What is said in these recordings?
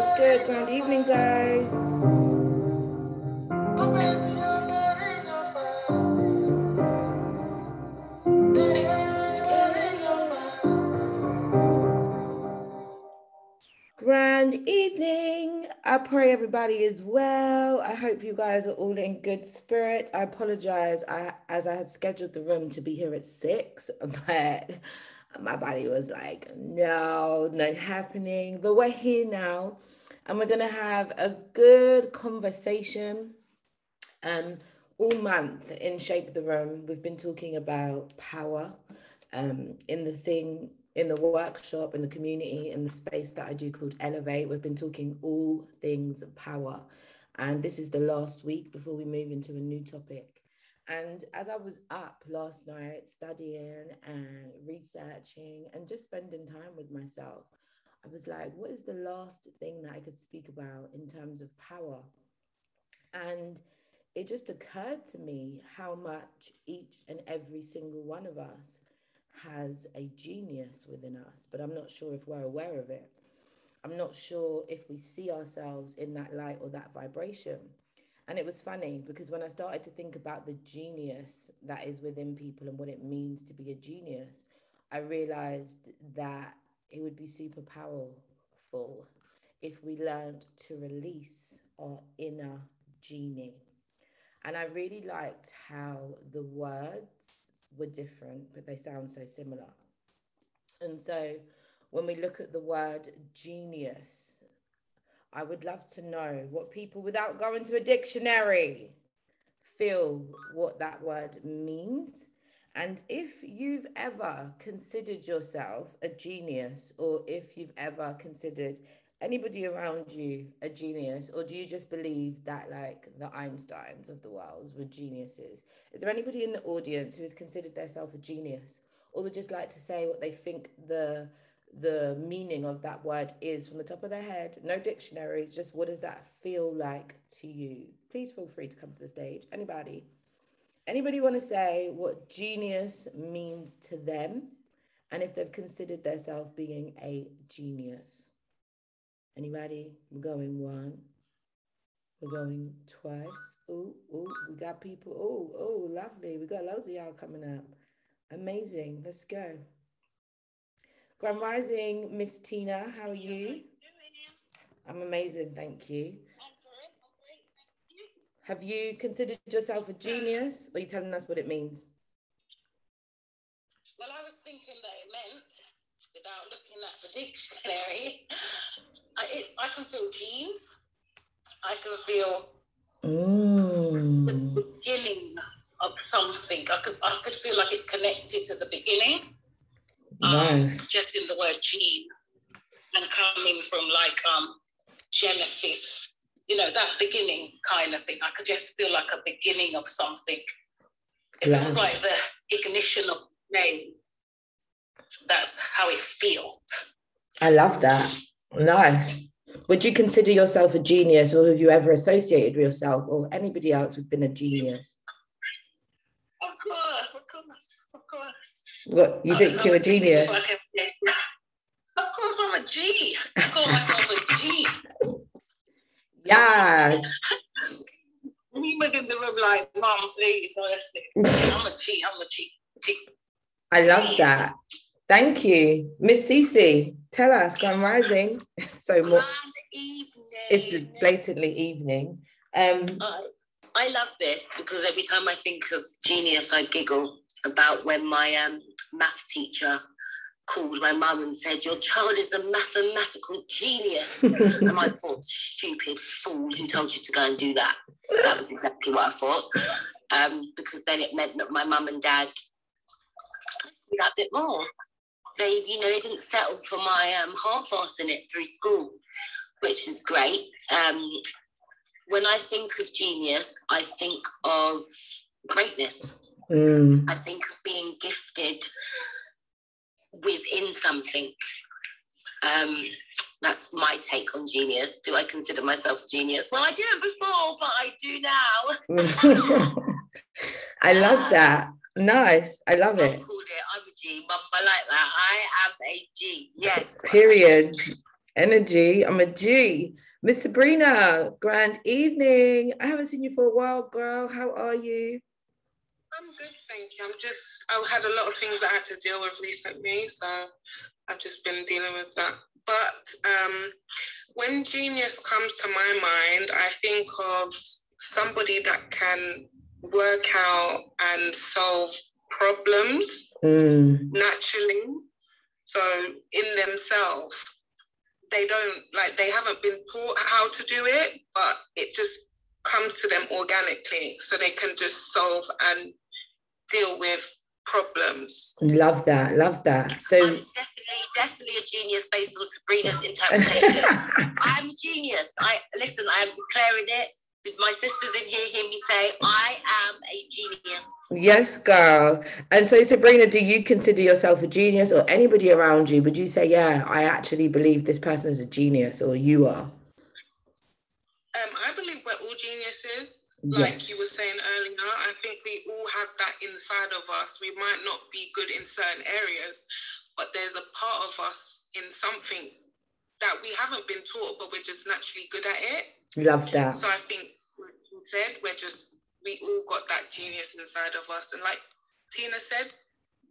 What's good? Grand evening, guys. Grand evening. I pray everybody is well. I hope you guys are all in good spirits. I apologize. I as I had scheduled the room to be here at six, but my body was like, no, not happening. But we're here now, and we're gonna have a good conversation. Um, all month in Shape the Room, we've been talking about power. Um, in the thing in the workshop, in the community, in the space that I do called Elevate, we've been talking all things power. And this is the last week before we move into a new topic. And as I was up last night studying and researching and just spending time with myself, I was like, what is the last thing that I could speak about in terms of power? And it just occurred to me how much each and every single one of us has a genius within us, but I'm not sure if we're aware of it. I'm not sure if we see ourselves in that light or that vibration. And it was funny because when I started to think about the genius that is within people and what it means to be a genius, I realized that it would be super powerful if we learned to release our inner genie. And I really liked how the words were different, but they sound so similar. And so when we look at the word genius, I would love to know what people, without going to a dictionary, feel what that word means. And if you've ever considered yourself a genius, or if you've ever considered anybody around you a genius or do you just believe that like the einsteins of the world were geniuses is there anybody in the audience who has considered themselves a genius or would just like to say what they think the the meaning of that word is from the top of their head no dictionary just what does that feel like to you please feel free to come to the stage anybody anybody want to say what genius means to them and if they've considered themselves being a genius Anybody? We're going one. We're going twice. Oh, oh, we got people. Oh, oh, lovely. We got loads of y'all coming up. Amazing. Let's go. Grand Rising, Miss Tina, how are you? I'm amazing, thank you. Have you considered yourself a genius? Or are you telling us what it means? Well, I was thinking that it meant, without looking at the dictionary, I, it, I can feel genes. I can feel mm. the beginning of something. I could, I could feel like it's connected to the beginning. Um, nice. Um, just in the word gene and coming from like um, Genesis, you know, that beginning kind of thing. I could just feel like a beginning of something. It yeah. feels like the ignition of name. That's how it feels. I love that. Nice. Would you consider yourself a genius, or have you ever associated with yourself or anybody else with been a genius? Of course, of course, of course. What you think you're a genius? Of course, I'm a G. I call myself a G. Yes. Women in the room like, Mom, please, honestly. I'm a G. I'm a G. G. I love that. Thank you. Miss Cece, tell us, Grand Rising. so more. It's blatantly evening. Um, I, I love this because every time I think of genius, I giggle about when my um, maths teacher called my mum and said, Your child is a mathematical genius. and I thought, stupid fool who told you to go and do that. That was exactly what I thought. Um, because then it meant that my mum and dad that bit more they, you know, they didn't settle for my um, half-assing it through school, which is great. Um, when I think of genius, I think of greatness. Mm. I think of being gifted within something. Um, that's my take on genius. Do I consider myself genius? Well, I didn't before, but I do now. I love that. Nice. I love it. I'm a G, Mum. I like that. I am a G. Yes. Period. Energy. I'm a G. Miss Sabrina, grand evening. I haven't seen you for a while, girl. How are you? I'm good, thank you. I'm just, I've had a lot of things that I had to deal with recently, so I've just been dealing with that. But um, when genius comes to my mind, I think of somebody that can work out and solve problems mm. naturally. So in themselves, they don't like they haven't been taught how to do it, but it just comes to them organically, so they can just solve and deal with problems. Love that, love that. So I'm definitely, definitely a genius based on Sabrina's interpretation. I'm a genius. I listen. I am declaring it Did my sisters in here hear me say, I am a genius. Yes, girl. And so, Sabrina, do you consider yourself a genius or anybody around you? Would you say, yeah, I actually believe this person is a genius or you are? Um, I believe we're all geniuses. Like yes. you were saying earlier, I think we all have that inside of us. We might not be good in certain areas, but there's a part of us in something that we haven't been taught, but we're just naturally good at it. Love that. So I think, like you said, we're just, we all got that genius inside of us. And like Tina said,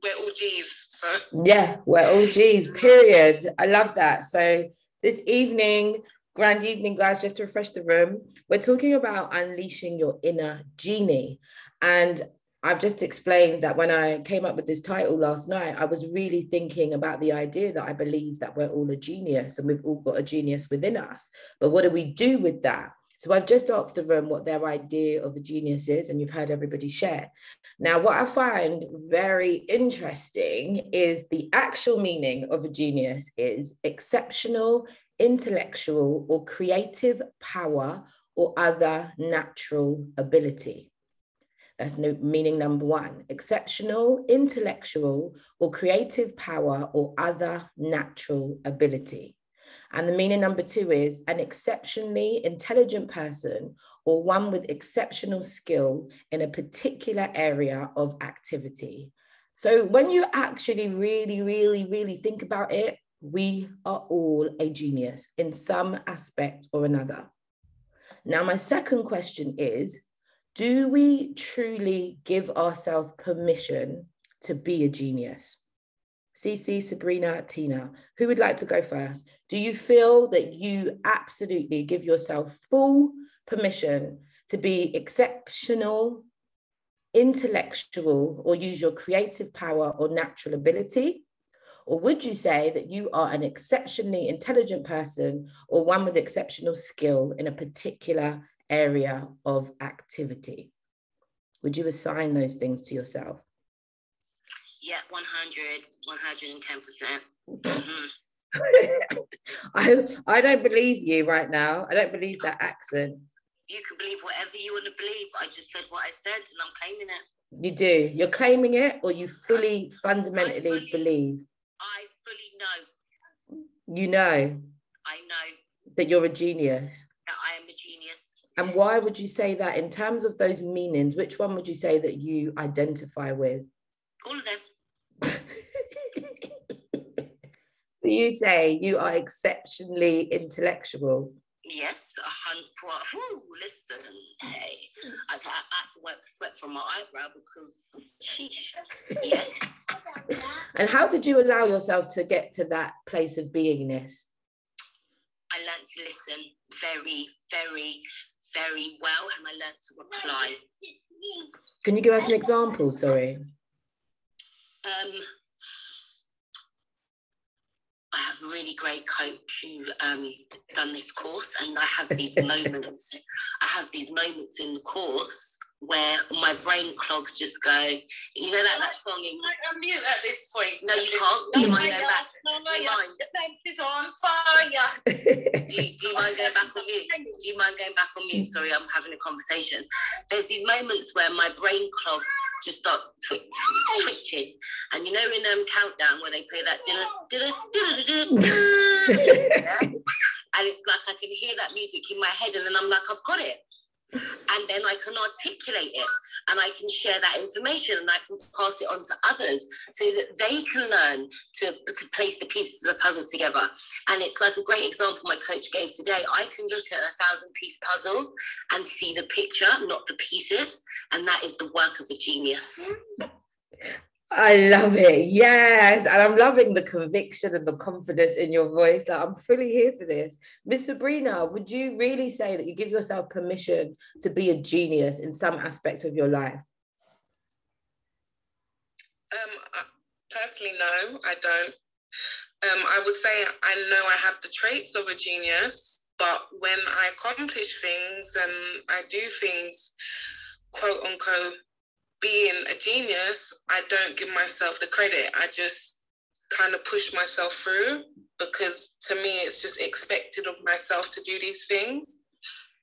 we're all G's. So yeah, we're all G's, period. I love that. So this evening, grand evening, guys, just to refresh the room, we're talking about unleashing your inner genie. And I've just explained that when I came up with this title last night, I was really thinking about the idea that I believe that we're all a genius and we've all got a genius within us. But what do we do with that? So I've just asked the room what their idea of a genius is, and you've heard everybody share. Now, what I find very interesting is the actual meaning of a genius is exceptional, intellectual, or creative power or other natural ability. That's no, meaning number one exceptional, intellectual, or creative power or other natural ability. And the meaning number two is an exceptionally intelligent person or one with exceptional skill in a particular area of activity. So when you actually really, really, really think about it, we are all a genius in some aspect or another. Now, my second question is do we truly give ourselves permission to be a genius? CC, Sabrina, Tina, who would like to go first? Do you feel that you absolutely give yourself full permission to be exceptional, intellectual, or use your creative power or natural ability? Or would you say that you are an exceptionally intelligent person or one with exceptional skill in a particular area of activity? Would you assign those things to yourself? Yeah, 100, 110%. Mm-hmm. I, I don't believe you right now. I don't believe that accent. You can believe whatever you want to believe. I just said what I said and I'm claiming it. You do. You're claiming it or you fully, fundamentally fully, believe? I fully know. You know? I know. That you're a genius? That I am a genius. And why would you say that in terms of those meanings? Which one would you say that you identify with? All of them. so you say you are exceptionally intellectual. Yes, a hundred. listen, hey, I, I, had to wipe sweat from my eyebrow because sheesh. Yeah. and how did you allow yourself to get to that place of beingness? I learned to listen very, very, very well and I learned to reply. Can you give us an example? Sorry. Um, I have a really great coach who um, done this course, and I have these moments. I have these moments in the course where my brain clogs just go. You know that that song. In, I'm mute at this point. No, you can't. Do you mind going back? No, no, do you mind? It's on fire. do, you, do you mind going back on mute? Do you mind going back on mute? Sorry, I'm having a conversation. There's these moments where my brain clogs just start twi- twitching, and you know in um countdown where they play that and it's like I can hear that music in my head, and then I'm like, I've got it. And then I can articulate it and I can share that information and I can pass it on to others so that they can learn to, to place the pieces of the puzzle together. And it's like a great example my coach gave today. I can look at a thousand piece puzzle and see the picture, not the pieces. And that is the work of a genius. Mm. I love it. Yes. And I'm loving the conviction and the confidence in your voice. Like, I'm fully here for this. Miss Sabrina, would you really say that you give yourself permission to be a genius in some aspects of your life? Um, personally, no, I don't. Um, I would say I know I have the traits of a genius, but when I accomplish things and I do things, quote unquote, being a genius, I don't give myself the credit. I just kind of push myself through because to me it's just expected of myself to do these things.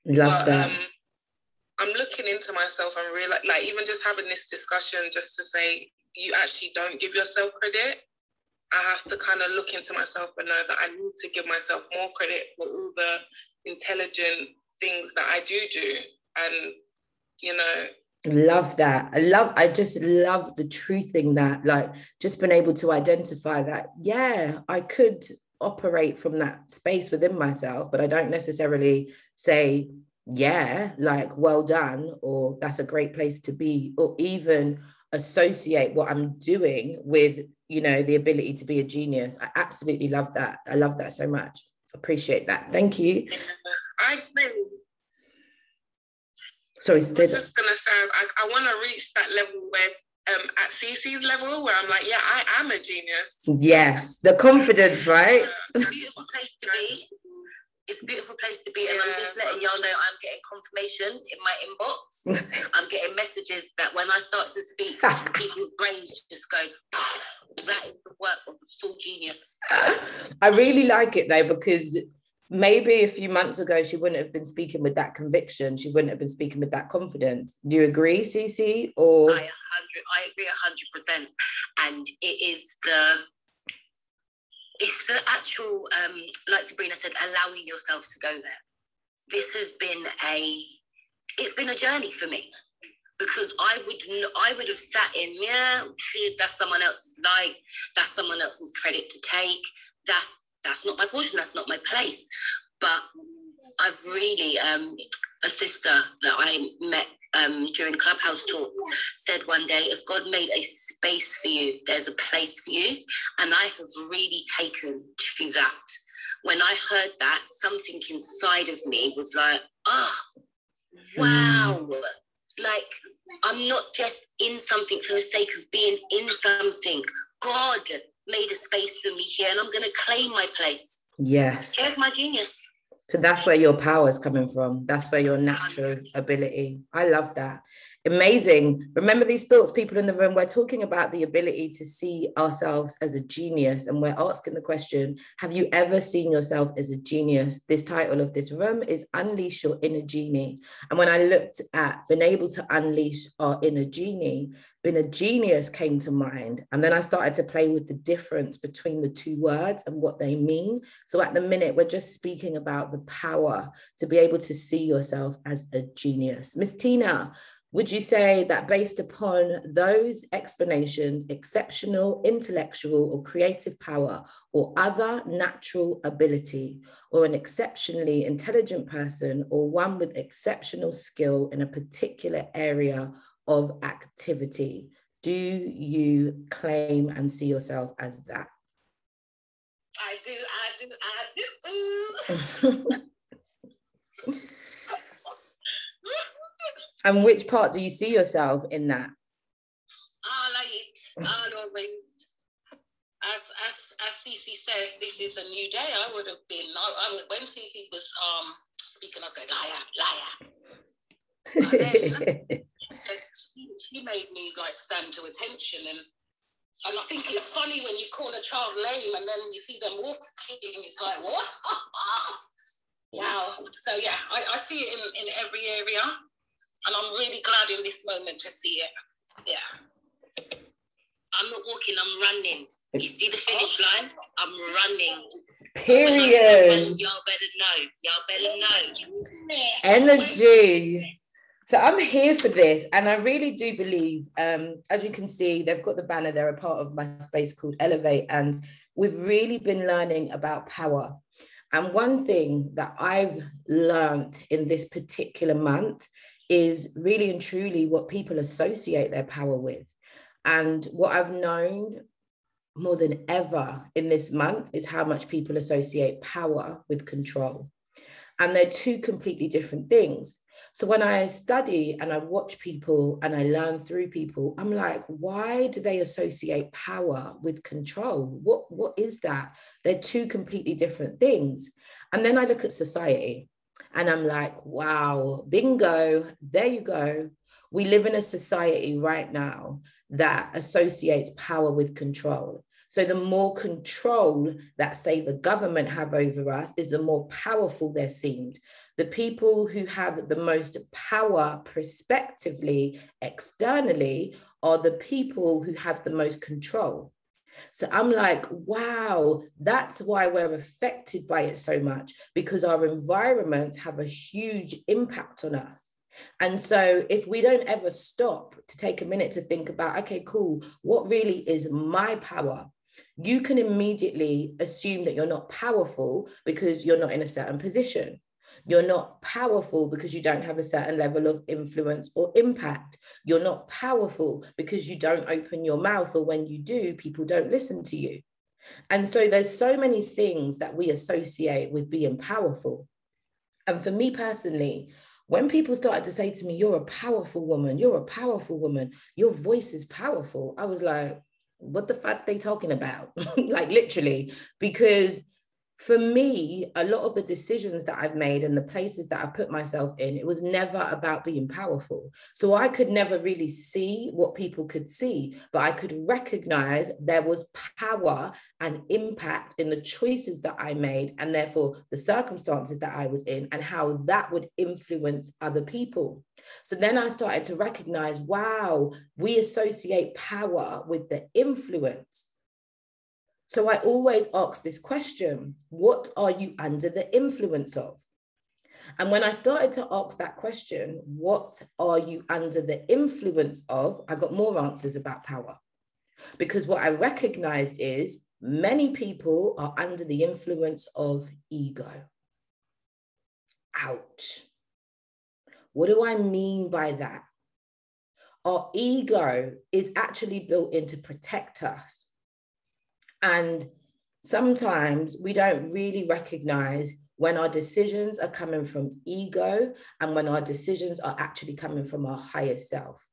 Love but, that. Um, I'm looking into myself and realize, like, even just having this discussion, just to say you actually don't give yourself credit. I have to kind of look into myself and know that I need to give myself more credit for all the intelligent things that I do do. And, you know, love that. I love i just love the truth in that like just been able to identify that yeah i could operate from that space within myself but i don't necessarily say yeah like well done or that's a great place to be or even associate what i'm doing with you know the ability to be a genius. I absolutely love that. I love that so much. Appreciate that. Thank you. I agree Sorry, I was just gonna say I, I want to reach that level where um, at CC's level where I'm like, yeah, I am a genius. Yes, the confidence, right? It's a beautiful place to be. It's a beautiful place to be, and yeah. I'm just letting y'all know I'm getting confirmation in my inbox. I'm getting messages that when I start to speak, people's brains just go. That is the work of a full genius. I really like it though because maybe a few months ago she wouldn't have been speaking with that conviction. She wouldn't have been speaking with that confidence. Do you agree cc or? I 100 i agree 100% and it is the it's the actual um like sabrina said allowing yourself to go there. This has been a it's been a journey for me. Because I would I would have sat in yeah that's someone else's light that's someone else's credit to take. That's that's not my portion, that's not my place. But I've really, um, a sister that I met um, during Clubhouse talks said one day, if God made a space for you, there's a place for you. And I have really taken to that. When I heard that, something inside of me was like, oh, wow. Like, I'm not just in something for the sake of being in something. God made a space for me here and I'm going to claim my place. Yes. Here's my genius. So that's where your power is coming from. That's where your natural ability. I love that. Amazing. Remember these thoughts, people in the room. We're talking about the ability to see ourselves as a genius, and we're asking the question Have you ever seen yourself as a genius? This title of this room is Unleash Your Inner Genie. And when I looked at being able to unleash our inner genie, being a genius came to mind. And then I started to play with the difference between the two words and what they mean. So at the minute, we're just speaking about the power to be able to see yourself as a genius. Miss Tina, would you say that based upon those explanations, exceptional intellectual or creative power or other natural ability, or an exceptionally intelligent person, or one with exceptional skill in a particular area of activity, do you claim and see yourself as that? I do, I do, I do. And which part do you see yourself in that? I like I don't as, as, as Cece said, this is a new day. I would have been, I, I, when Cece was um, speaking, I was going, liar, liar. then, she made me like stand to attention and and I think it's funny when you call a child lame and then you see them walking, it's like, what? wow. So yeah, I, I see it in, in every area. And I'm really glad in this moment to see it. Yeah. I'm not walking, I'm running. You see the finish line? I'm running. Period. Y'all better know. Y'all better know. Energy. So I'm here for this, and I really do believe, um, as you can see, they've got the banner. They're a part of my space called Elevate, and we've really been learning about power. And one thing that I've learned in this particular month is really and truly what people associate their power with. And what I've known more than ever in this month is how much people associate power with control. And they're two completely different things. So when I study and I watch people and I learn through people, I'm like, why do they associate power with control? What, what is that? They're two completely different things. And then I look at society and I'm like, wow, bingo, there you go. We live in a society right now that associates power with control. So the more control that, say, the government have over us is the more powerful they're seen. The people who have the most power prospectively, externally, are the people who have the most control. So I'm like, wow, that's why we're affected by it so much because our environments have a huge impact on us. And so, if we don't ever stop to take a minute to think about, okay, cool, what really is my power? You can immediately assume that you're not powerful because you're not in a certain position. You're not powerful because you don't have a certain level of influence or impact. You're not powerful because you don't open your mouth, or when you do, people don't listen to you. And so there's so many things that we associate with being powerful. And for me personally, when people started to say to me, You're a powerful woman, you're a powerful woman, your voice is powerful, I was like, What the fuck they talking about? like literally, because for me, a lot of the decisions that I've made and the places that I've put myself in, it was never about being powerful. So I could never really see what people could see, but I could recognize there was power and impact in the choices that I made, and therefore the circumstances that I was in, and how that would influence other people. So then I started to recognize wow, we associate power with the influence so I always ask this question What are you under the influence of? And when I started to ask that question, What are you under the influence of? I got more answers about power. Because what I recognized is many people are under the influence of ego. Ouch. What do I mean by that? Our ego is actually built in to protect us and sometimes we don't really recognize when our decisions are coming from ego and when our decisions are actually coming from our higher self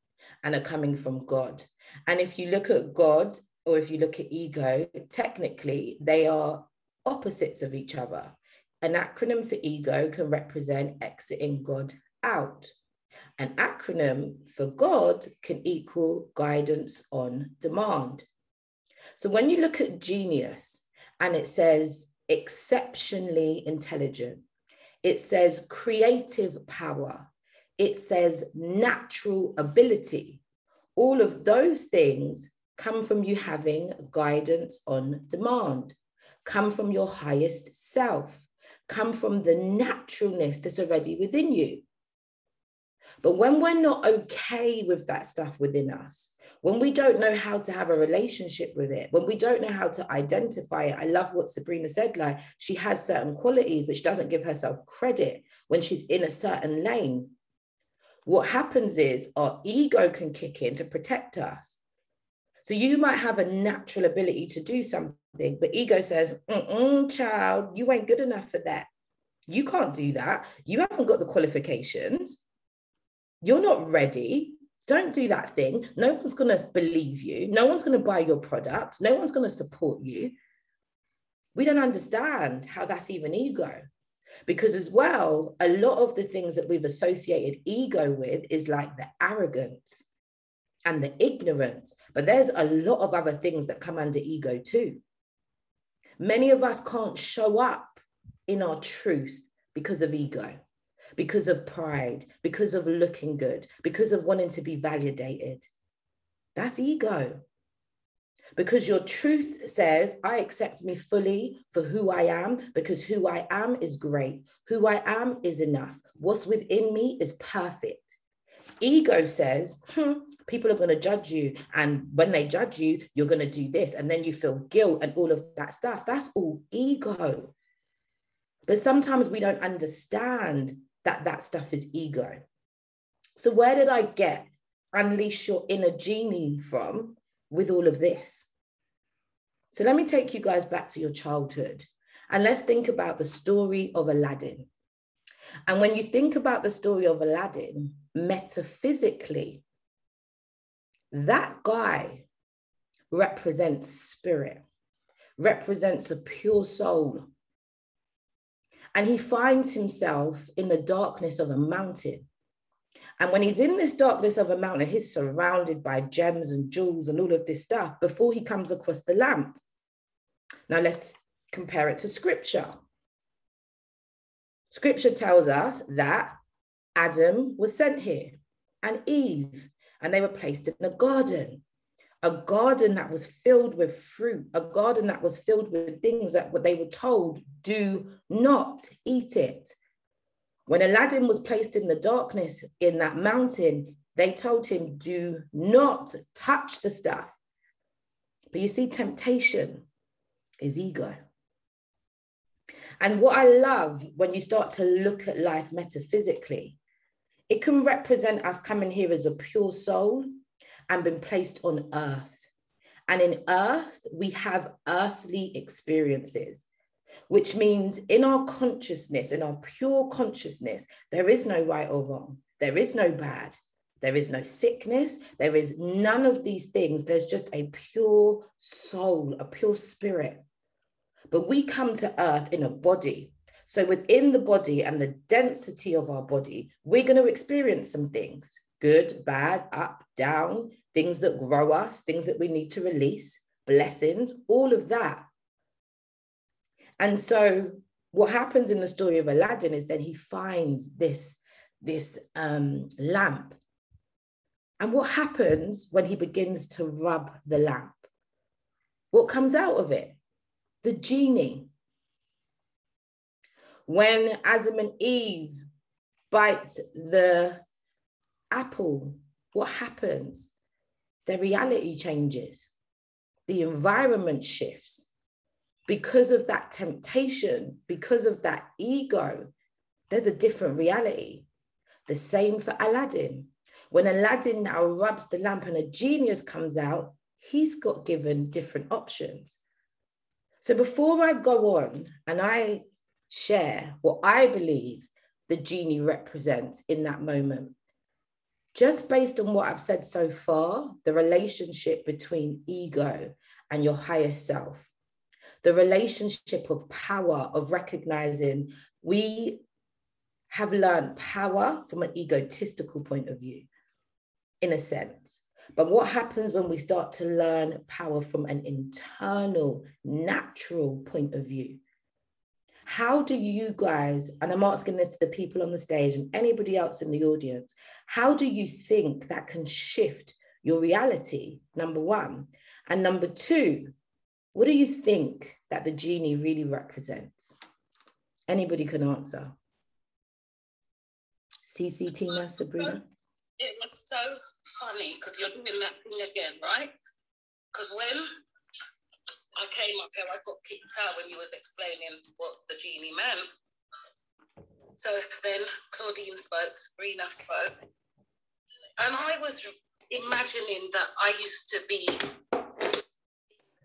and are coming from God. And if you look at God or if you look at ego, technically they are opposites of each other. An acronym for ego can represent exiting God out. An acronym for God can equal guidance on demand. So when you look at genius and it says exceptionally intelligent, it says creative power, it says natural ability, all of those things come from you having guidance on demand, come from your highest self, come from the naturalness that's already within you. But when we're not okay with that stuff within us, when we don't know how to have a relationship with it, when we don't know how to identify it, I love what Sabrina said. Like she has certain qualities, she doesn't give herself credit when she's in a certain lane. What happens is our ego can kick in to protect us. So you might have a natural ability to do something, but ego says, child, you ain't good enough for that. You can't do that. You haven't got the qualifications you're not ready. Don't do that thing. No one's going to believe you. No one's going to buy your product. No one's going to support you. We don't understand how that's even ego. Because, as well, a lot of the things that we've associated ego with is like the arrogance and the ignorance. But there's a lot of other things that come under ego too. Many of us can't show up in our truth because of ego because of pride, because of looking good, because of wanting to be validated. That's ego. Because your truth says, I accept me fully for who I am, because who I am is great. Who I am is enough. What's within me is perfect. Ego says, hmm, people are going to judge you. And when they judge you, you're going to do this. And then you feel guilt and all of that stuff. That's all ego. But sometimes we don't understand that that stuff is ego. So, where did I get unleash your inner genie from with all of this? So, let me take you guys back to your childhood and let's think about the story of Aladdin. And when you think about the story of Aladdin, metaphysically, that guy represents spirit, represents a pure soul. And he finds himself in the darkness of a mountain. And when he's in this darkness of a mountain, he's surrounded by gems and jewels and all of this stuff before he comes across the lamp. Now let's compare it to scripture. Scripture tells us that Adam was sent here and Eve, and they were placed in the garden, a garden that was filled with fruit, a garden that was filled with things that they were told, do not eat it. When Aladdin was placed in the darkness in that mountain, they told him, do not touch the stuff. But you see, temptation is ego. And what I love when you start to look at life metaphysically it can represent us coming here as a pure soul and been placed on earth. And in earth, we have earthly experiences, which means in our consciousness, in our pure consciousness, there is no right or wrong. There is no bad. There is no sickness. There is none of these things. There's just a pure soul, a pure spirit. But we come to earth in a body so within the body and the density of our body, we're going to experience some things good, bad, up, down, things that grow us, things that we need to release, blessings, all of that. And so what happens in the story of Aladdin is then he finds this, this um, lamp. And what happens when he begins to rub the lamp? What comes out of it? The genie when Adam and Eve bite the apple, what happens? Their reality changes, the environment shifts. Because of that temptation, because of that ego, there's a different reality. The same for Aladdin. When Aladdin now rubs the lamp and a genius comes out, he's got given different options. So before I go on and I share what I believe the genie represents in that moment. Just based on what I've said so far, the relationship between ego and your higher self, the relationship of power, of recognizing we have learned power from an egotistical point of view, in a sense. But what happens when we start to learn power from an internal, natural point of view? How do you guys, and I'm asking this to the people on the stage and anybody else in the audience, how do you think that can shift your reality? Number one. And number two, what do you think that the genie really represents? Anybody can answer. CC Tina, Sabrina. It was so funny because you're doing that thing again, right? Because when I came up here, I got kicked out when you was explaining what the genie meant. So then Claudine spoke, Sabrina spoke, and I was imagining that I used to be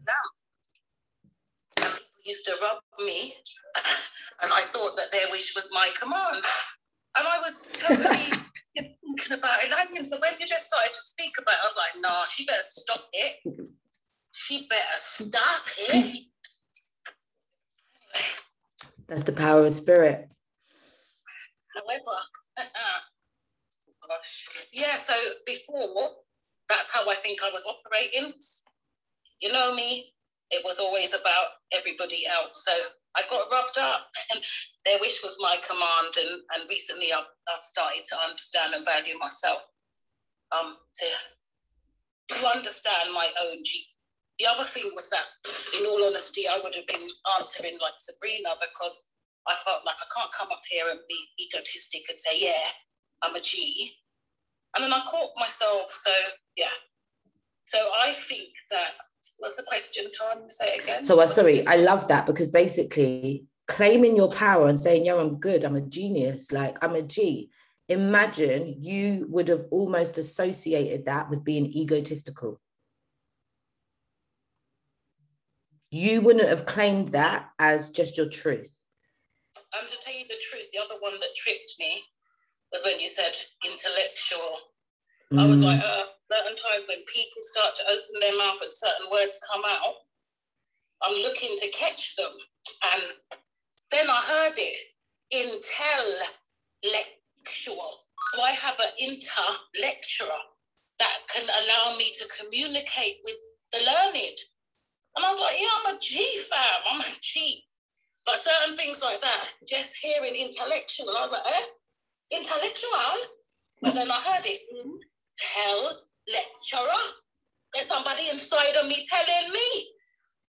lamp. And people used to rub me, and I thought that their wish was my command. And I was totally thinking about it. But when you just started to speak about it, I was like, nah, she better stop it she better stop it. That's the power of spirit. However, gosh, yeah, so before, that's how I think I was operating. You know me, it was always about everybody else. So I got rubbed up, and their wish was my command. And, and recently I've, I've started to understand and value myself. Um, to, to understand my own the other thing was that, in all honesty, I would have been answering like Sabrina because I felt like I can't come up here and be egotistic and say, yeah, I'm a G. And then I caught myself. So yeah. So I think that what's the question, Tom? Say it again. So uh, sorry, I love that because basically claiming your power and saying, "Yo, I'm good. I'm a genius. Like I'm a G." Imagine you would have almost associated that with being egotistical. You wouldn't have claimed that as just your truth. And to tell you the truth, the other one that tripped me was when you said intellectual. Mm. I was like, uh, certain times when people start to open their mouth and certain words come out, I'm looking to catch them. And then I heard it, intellectual. So I have an inter-lecturer that can allow me to communicate with the learned. And I was like, yeah, I'm a G fam, I'm a G. But certain things like that, just hearing intellectual, I was like, eh? Intellectual? But then I heard it, hell lecturer. There's somebody inside of me telling me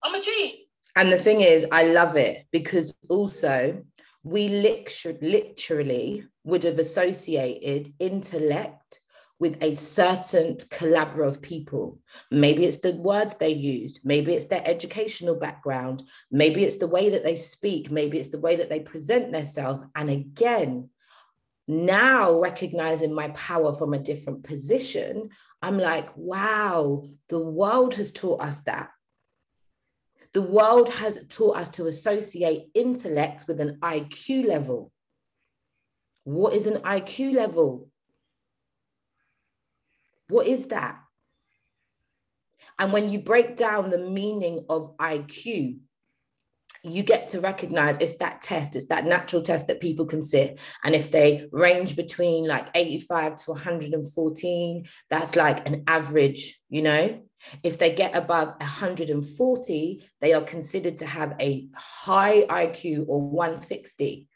I'm a G. And the thing is, I love it because also we literally would have associated intellect with a certain caliber of people. Maybe it's the words they used, maybe it's their educational background, maybe it's the way that they speak, maybe it's the way that they present themselves. And again, now recognizing my power from a different position, I'm like, wow, the world has taught us that. The world has taught us to associate intellect with an IQ level. What is an IQ level? What is that? And when you break down the meaning of IQ, you get to recognize it's that test, it's that natural test that people can sit. And if they range between like 85 to 114, that's like an average, you know? If they get above 140, they are considered to have a high IQ or 160.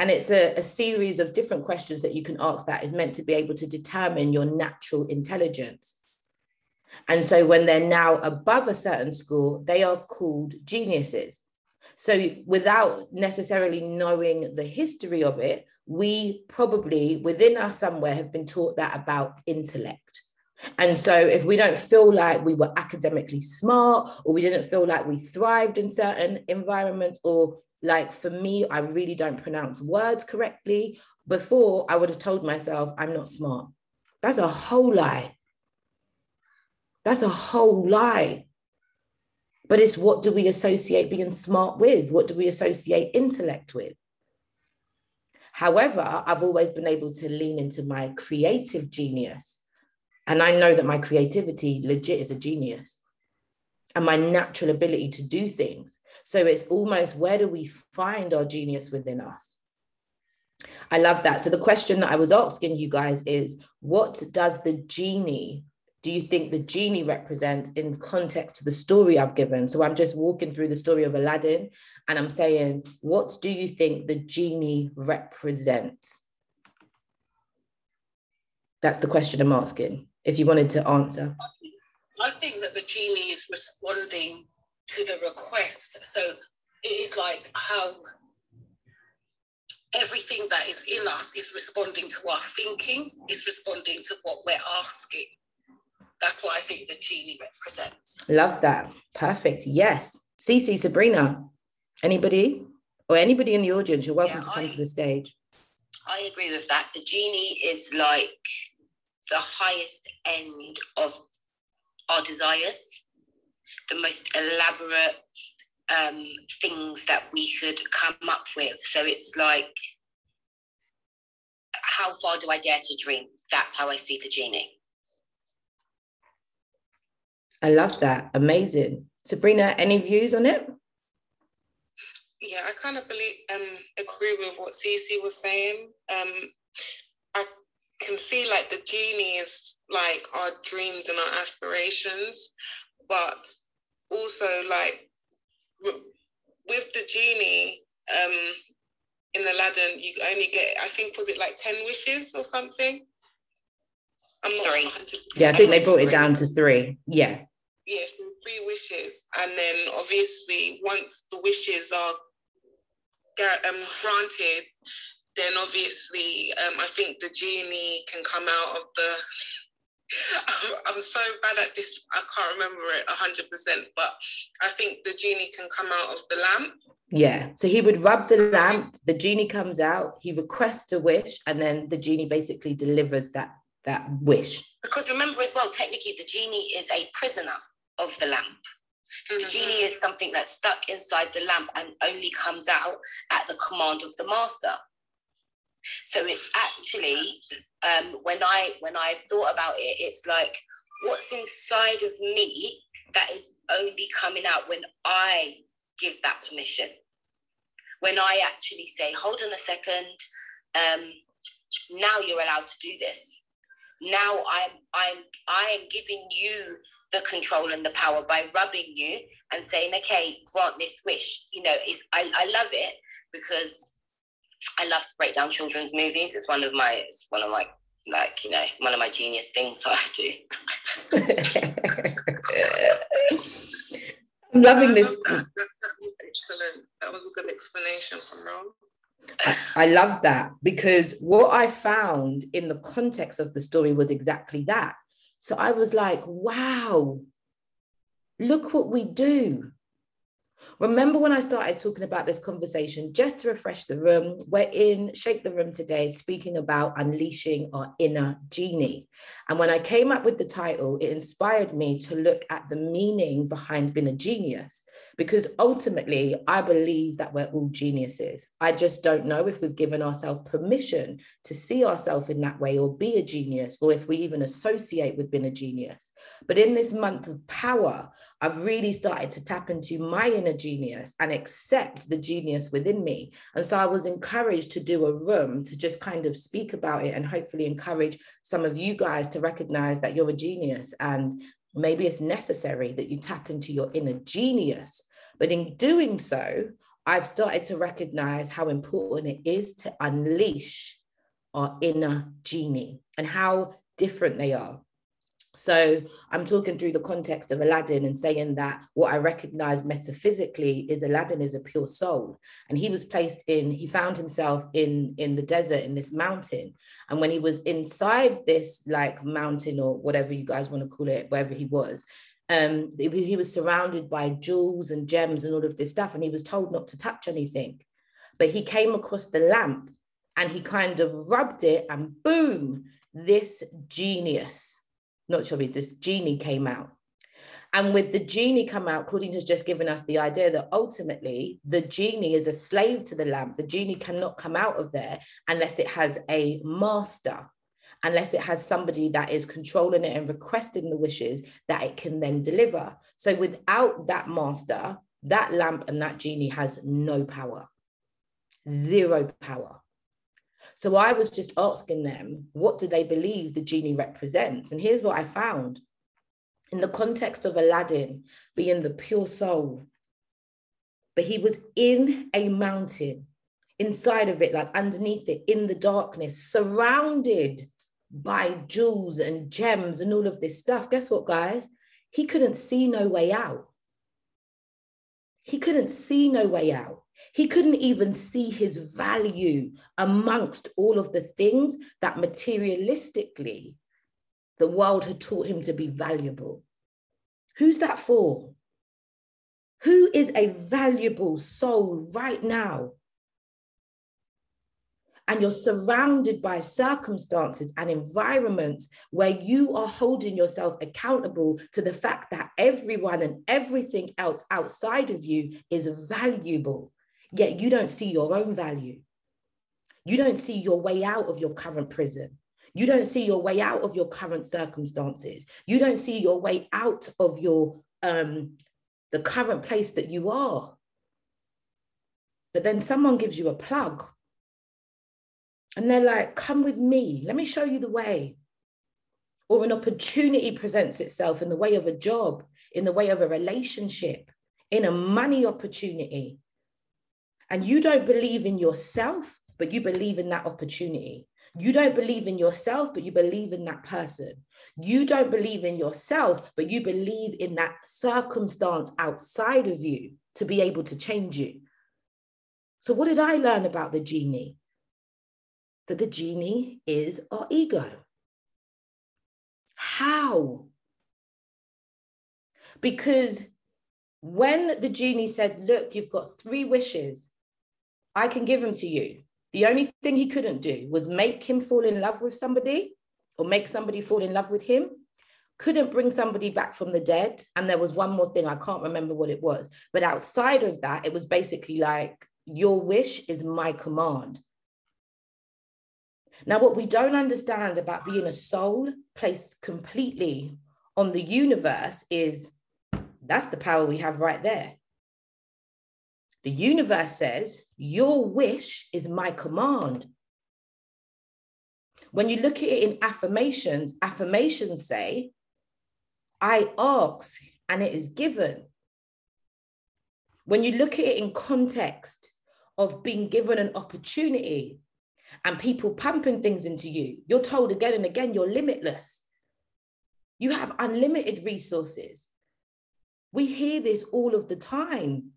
And it's a, a series of different questions that you can ask that is meant to be able to determine your natural intelligence. And so when they're now above a certain score, they are called geniuses. So without necessarily knowing the history of it, we probably within us somewhere have been taught that about intellect. And so if we don't feel like we were academically smart or we didn't feel like we thrived in certain environments or like for me, I really don't pronounce words correctly. Before I would have told myself I'm not smart. That's a whole lie. That's a whole lie. But it's what do we associate being smart with? What do we associate intellect with? However, I've always been able to lean into my creative genius. And I know that my creativity legit is a genius and my natural ability to do things. So it's almost where do we find our genius within us? I love that. So the question that I was asking you guys is what does the genie do you think the genie represents in context to the story I've given? So I'm just walking through the story of Aladdin and I'm saying, what do you think the genie represents? That's the question I'm asking, if you wanted to answer. I think that the genie is responding to the request. So it is like how everything that is in us is responding to our thinking, is responding to what we're asking that's what I think the genie represents. Love that. Perfect. Yes. Cece, Sabrina, anybody or anybody in the audience, you're welcome yeah, to come I, to the stage. I agree with that. The genie is like the highest end of our desires, the most elaborate um, things that we could come up with. So it's like, how far do I dare to dream? That's how I see the genie. I love that. Amazing. Sabrina, any views on it? Yeah, I kind of believe um agree with what Cece was saying. Um I can see like the genie is like our dreams and our aspirations, but also like with the genie, um in Aladdin, you only get I think was it like 10 wishes or something? I'm not three. Yeah, I think they brought it down to three. Yeah yeah, three wishes, and then obviously once the wishes are um, granted, then obviously um, I think the genie can come out of the. I'm, I'm so bad at this. I can't remember it hundred percent, but I think the genie can come out of the lamp. Yeah. So he would rub the lamp. The genie comes out. He requests a wish, and then the genie basically delivers that that wish. Because remember as well, technically the genie is a prisoner of the lamp. Mm-hmm. The genie is something that's stuck inside the lamp and only comes out at the command of the master. So it's actually um, when I when I thought about it, it's like what's inside of me that is only coming out when I give that permission. When I actually say, hold on a second, um, now you're allowed to do this. Now I'm I'm I am giving you the control and the power by rubbing you and saying, okay, grant this wish. You know, it's I, I love it because I love to break down children's movies. It's one of my it's one of my like, you know, one of my genius things that I do. I'm loving this. Excellent. That was a good explanation from Ron. I, I love that because what I found in the context of the story was exactly that. So I was like, wow, look what we do. Remember when I started talking about this conversation, just to refresh the room, we're in Shake the Room today, speaking about unleashing our inner genie. And when I came up with the title, it inspired me to look at the meaning behind being a genius, because ultimately, I believe that we're all geniuses. I just don't know if we've given ourselves permission to see ourselves in that way or be a genius, or if we even associate with being a genius. But in this month of power, I've really started to tap into my inner genius and accept the genius within me. And so I was encouraged to do a room to just kind of speak about it and hopefully encourage some of you guys to recognize that you're a genius and maybe it's necessary that you tap into your inner genius. But in doing so, I've started to recognize how important it is to unleash our inner genie and how different they are. So I'm talking through the context of Aladdin and saying that what I recognize metaphysically is Aladdin is a pure soul. And he was placed in, he found himself in, in the desert, in this mountain. And when he was inside this like mountain or whatever you guys want to call it, wherever he was, um, he was surrounded by jewels and gems and all of this stuff. And he was told not to touch anything. But he came across the lamp and he kind of rubbed it and boom, this genius not Chubby, this genie came out. And with the genie come out, Claudine has just given us the idea that ultimately the genie is a slave to the lamp. The genie cannot come out of there unless it has a master, unless it has somebody that is controlling it and requesting the wishes that it can then deliver. So without that master, that lamp and that genie has no power, zero power. So I was just asking them, what do they believe the genie represents? And here's what I found. In the context of Aladdin being the pure soul, but he was in a mountain, inside of it, like underneath it, in the darkness, surrounded by jewels and gems and all of this stuff. Guess what, guys? He couldn't see no way out. He couldn't see no way out. He couldn't even see his value amongst all of the things that materialistically the world had taught him to be valuable. Who's that for? Who is a valuable soul right now? And you're surrounded by circumstances and environments where you are holding yourself accountable to the fact that everyone and everything else outside of you is valuable yet you don't see your own value. You don't see your way out of your current prison. You don't see your way out of your current circumstances. You don't see your way out of your um, the current place that you are. But then someone gives you a plug. And they're like, come with me. Let me show you the way. Or an opportunity presents itself in the way of a job, in the way of a relationship, in a money opportunity, and you don't believe in yourself, but you believe in that opportunity. You don't believe in yourself, but you believe in that person. You don't believe in yourself, but you believe in that circumstance outside of you to be able to change you. So, what did I learn about the genie? that the genie is our ego. How? Because when the genie said, Look, you've got three wishes, I can give him to you. The only thing he couldn't do was make him fall in love with somebody or make somebody fall in love with him. Couldn't bring somebody back from the dead. And there was one more thing, I can't remember what it was. But outside of that, it was basically like, Your wish is my command. Now, what we don't understand about being a soul placed completely on the universe is that's the power we have right there. The universe says, Your wish is my command. When you look at it in affirmations, affirmations say, I ask and it is given. When you look at it in context of being given an opportunity and people pumping things into you, you're told again and again you're limitless. You have unlimited resources. We hear this all of the time.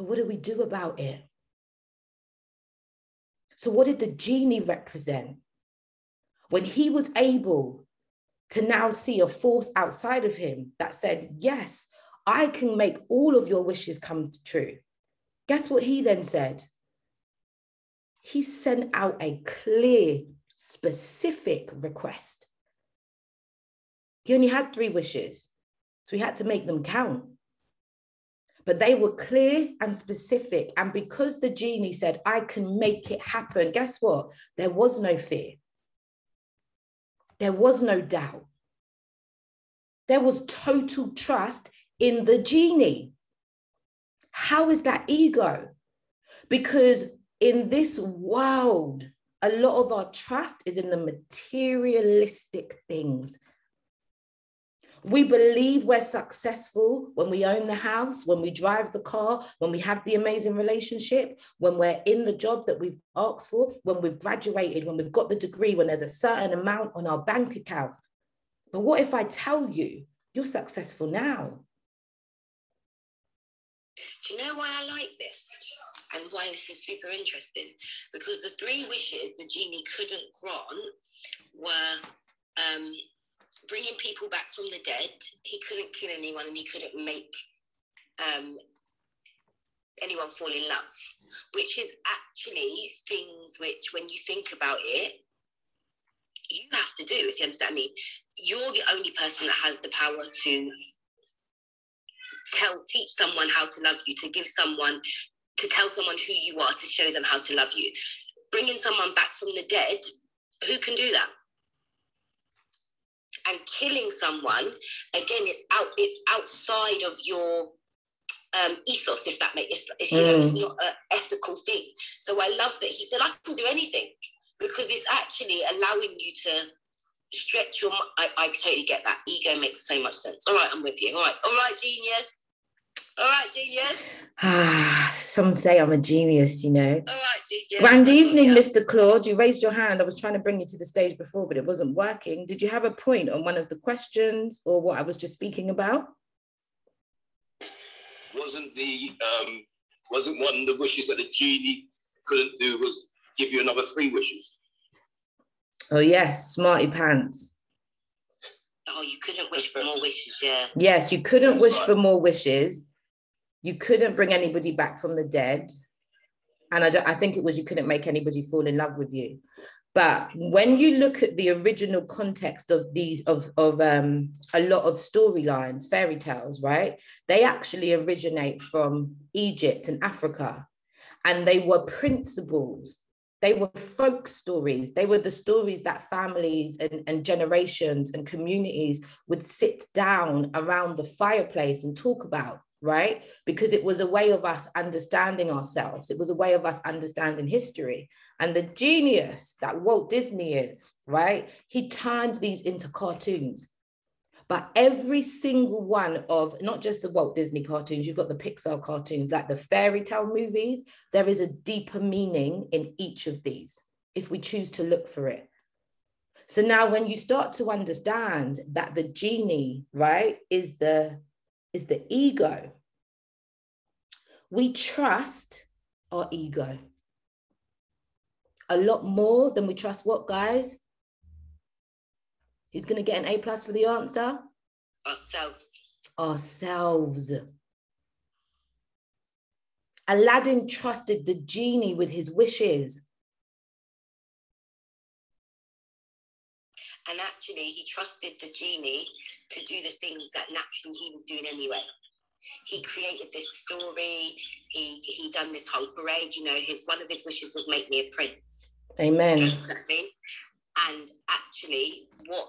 But what do we do about it? So, what did the genie represent? When he was able to now see a force outside of him that said, Yes, I can make all of your wishes come true. Guess what he then said? He sent out a clear, specific request. He only had three wishes, so he had to make them count but they were clear and specific. And because the genie said, I can make it happen, guess what? There was no fear, there was no doubt. There was total trust in the genie. How is that ego? Because in this world, a lot of our trust is in the materialistic things we believe we're successful when we own the house, when we drive the car, when we have the amazing relationship, when we're in the job that we've asked for, when we've graduated, when we've got the degree, when there's a certain amount on our bank account. But what if I tell you you're successful now? Do you know why I like this? And why this is super interesting? Because the three wishes the genie couldn't grant were um, bringing people back from the dead. He couldn't kill anyone and he couldn't make um, anyone fall in love, which is actually things which, when you think about it, you have to do, if you understand me. You're the only person that has the power to tell, teach someone how to love you, to give someone, to tell someone who you are, to show them how to love you. Bringing someone back from the dead, who can do that? And killing someone again it's out it's outside of your um, ethos if that makes it's, you know it's mm. not an ethical thing. So i love that he said i can do anything because it's actually allowing you to stretch your I, I totally get that. Ego makes so much sense. All right i'm with you. All right. All right genius all right, genius. Ah, some say I'm a genius, you know. All right, genius. Grand evening, Mr. Claude. You raised your hand. I was trying to bring you to the stage before, but it wasn't working. Did you have a point on one of the questions or what I was just speaking about? Wasn't the um, wasn't one of the wishes that the genie couldn't do was give you another three wishes? Oh yes, smarty pants. Oh, you couldn't wish for more wishes, yeah. Yes, you couldn't That's wish right. for more wishes you couldn't bring anybody back from the dead. And I, I think it was you couldn't make anybody fall in love with you. But when you look at the original context of these of of um, a lot of storylines fairy tales right? They actually originate from egypt and africa. And they were principles. They were folk stories. They were the stories that families and, and generations and communities would sit down around the fireplace and talk about right? Because it was a way of us understanding ourselves. It was a way of us understanding history. And the genius that Walt Disney is, right? He turned these into cartoons. But every single one of not just the Walt Disney cartoons, you've got the Pixar cartoons, like the fairy tale movies, there is a deeper meaning in each of these if we choose to look for it. So now when you start to understand that the genie, right, is the is the ego. We trust our ego. a lot more than we trust what, guys? Who's going to get an A plus for the answer? Ourselves. Ourselves. Aladdin trusted the genie with his wishes. And actually, he trusted the genie to do the things that naturally he was doing anyway. He created this story. He he done this whole parade. You know, his one of his wishes was make me a prince. Amen. And actually, what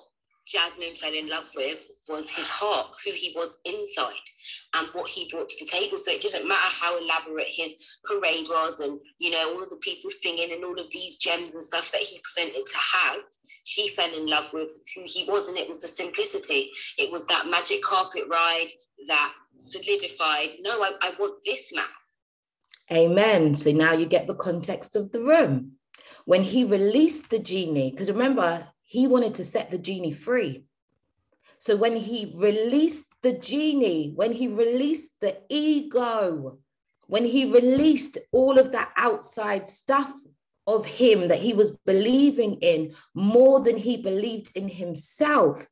Jasmine fell in love with was his heart, who he was inside, and what he brought to the table. So it didn't matter how elaborate his parade was, and you know all of the people singing and all of these gems and stuff that he presented to have. She fell in love with who he was, and it was the simplicity. It was that magic carpet ride that solidified. No, I, I want this man. Amen. So now you get the context of the room. When he released the genie, because remember, he wanted to set the genie free. So when he released the genie, when he released the ego, when he released all of that outside stuff of him that he was believing in more than he believed in himself,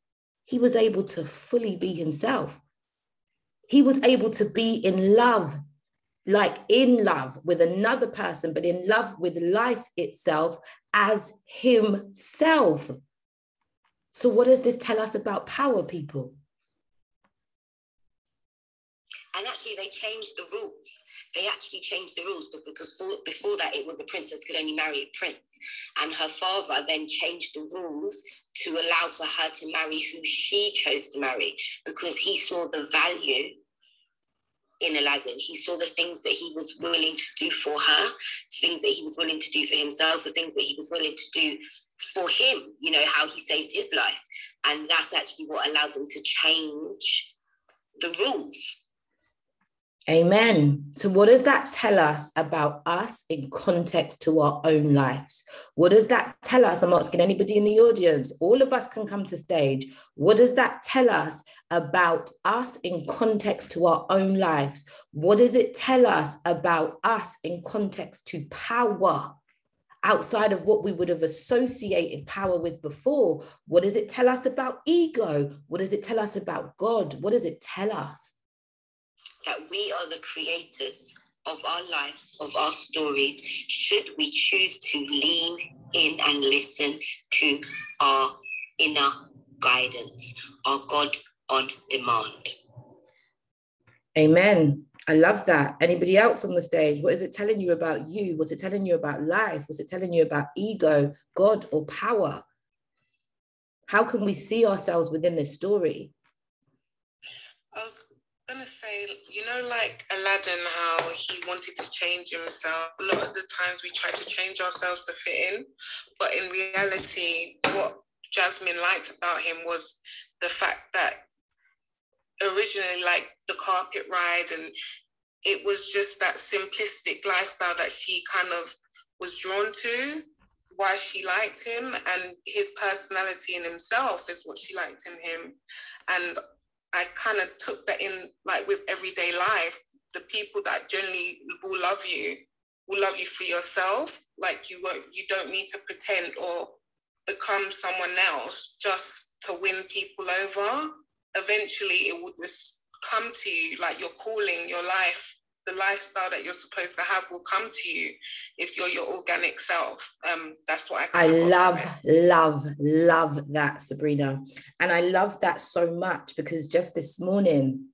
he was able to fully be himself. He was able to be in love, like in love with another person, but in love with life itself as himself. So, what does this tell us about power, people? And actually, they changed the rules. They actually changed the rules because for, before that, it was a princess could only marry a prince. And her father then changed the rules to allow for her to marry who she chose to marry because he saw the value in Aladdin. He saw the things that he was willing to do for her, things that he was willing to do for himself, the things that he was willing to do for him, you know, how he saved his life. And that's actually what allowed them to change the rules. Amen. So, what does that tell us about us in context to our own lives? What does that tell us? I'm asking anybody in the audience, all of us can come to stage. What does that tell us about us in context to our own lives? What does it tell us about us in context to power? Outside of what we would have associated power with before, what does it tell us about ego? What does it tell us about God? What does it tell us? That we are the creators of our lives, of our stories, should we choose to lean in and listen to our inner guidance, our God on demand. Amen. I love that. Anybody else on the stage? What is it telling you about you? Was it telling you about life? Was it telling you about ego, God, or power? How can we see ourselves within this story? I was gonna say, you know, like Aladdin, how he wanted to change himself. A lot of the times we try to change ourselves to fit in, but in reality, what Jasmine liked about him was the fact that originally, like the carpet ride, and it was just that simplistic lifestyle that she kind of was drawn to. Why she liked him and his personality in himself is what she liked in him. And I kind of took that in like with everyday life. The people that generally will love you will love you for yourself. Like you won't, you don't need to pretend or become someone else just to win people over. Eventually, it would come to you like your calling, your life, the lifestyle that you're supposed to have will come to you if you're your organic self. Um, that's what I. I love, love, love that, Sabrina, and I love that so much because just this morning,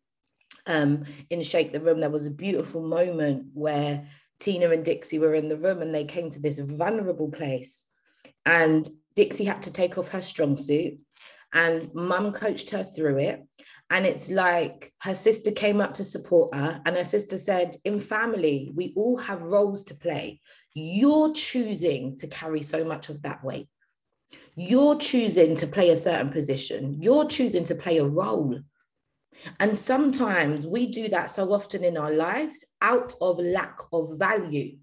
um, in Shake the Room, there was a beautiful moment where Tina and Dixie were in the room and they came to this vulnerable place, and Dixie had to take off her strong suit, and Mum coached her through it and it's like her sister came up to support her, and her sister said, In family, we all have roles to play. You're choosing to carry so much of that weight. You're choosing to play a certain position. You're choosing to play a role. And sometimes we do that so often in our lives out of lack of value.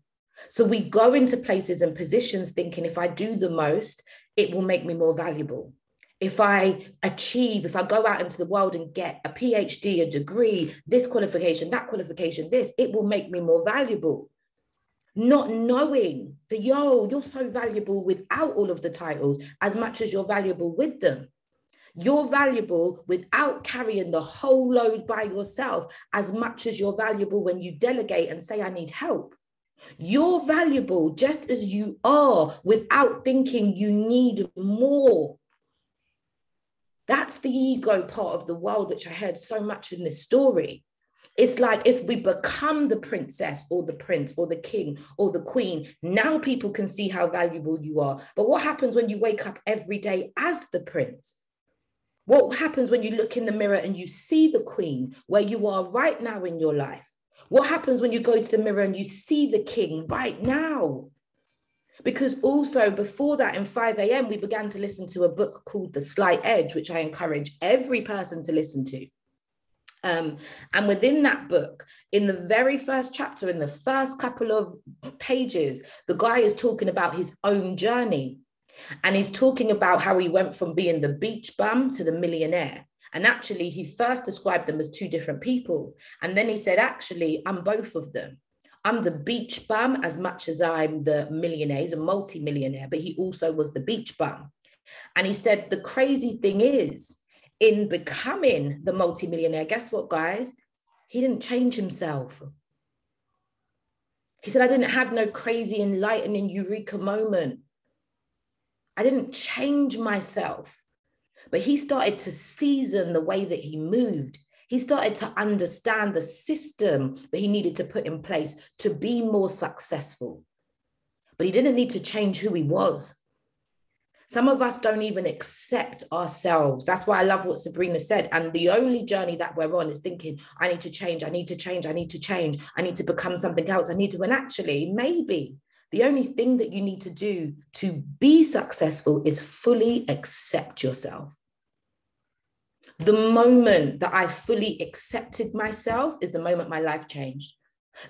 So we go into places and positions thinking if I do the most, it will make me more valuable if I achieve, if I go out into the world and get a PhD, a degree, this qualification, that qualification, this, it will make me more valuable. not knowing that, yo, you're so valuable without all of the titles as much as you're valuable with them. You're valuable without carrying the whole load by yourself as much as you're valuable when you delegate and say, I need help. You're valuable just as you are without thinking you need more. That's the ego part of the world, which I heard so much in this story. It's like if we become the princess or the prince or the king or the queen, now people can see how valuable you are. But what happens when you wake up every day as the prince? What happens when you look in the mirror and you see the queen where you are right now in your life? What happens when you go to the mirror and you see the king right now? Because also before that, in 5 a.m., we began to listen to a book called The Slight Edge, which I encourage every person to listen to. Um, and within that book, in the very first chapter, in the first couple of pages, the guy is talking about his own journey. And he's talking about how he went from being the beach bum to the millionaire. And actually, he first described them as two different people. And then he said, actually, I'm both of them. I'm the beach bum as much as I'm the millionaire. He's a multi-millionaire, but he also was the beach bum. And he said, the crazy thing is, in becoming the multi-millionaire, guess what, guys? He didn't change himself. He said, I didn't have no crazy enlightening eureka moment. I didn't change myself. But he started to season the way that he moved. He started to understand the system that he needed to put in place to be more successful. But he didn't need to change who he was. Some of us don't even accept ourselves. That's why I love what Sabrina said. And the only journey that we're on is thinking, I need to change, I need to change, I need to change, I need to become something else. I need to, and actually, maybe the only thing that you need to do to be successful is fully accept yourself. The moment that I fully accepted myself is the moment my life changed.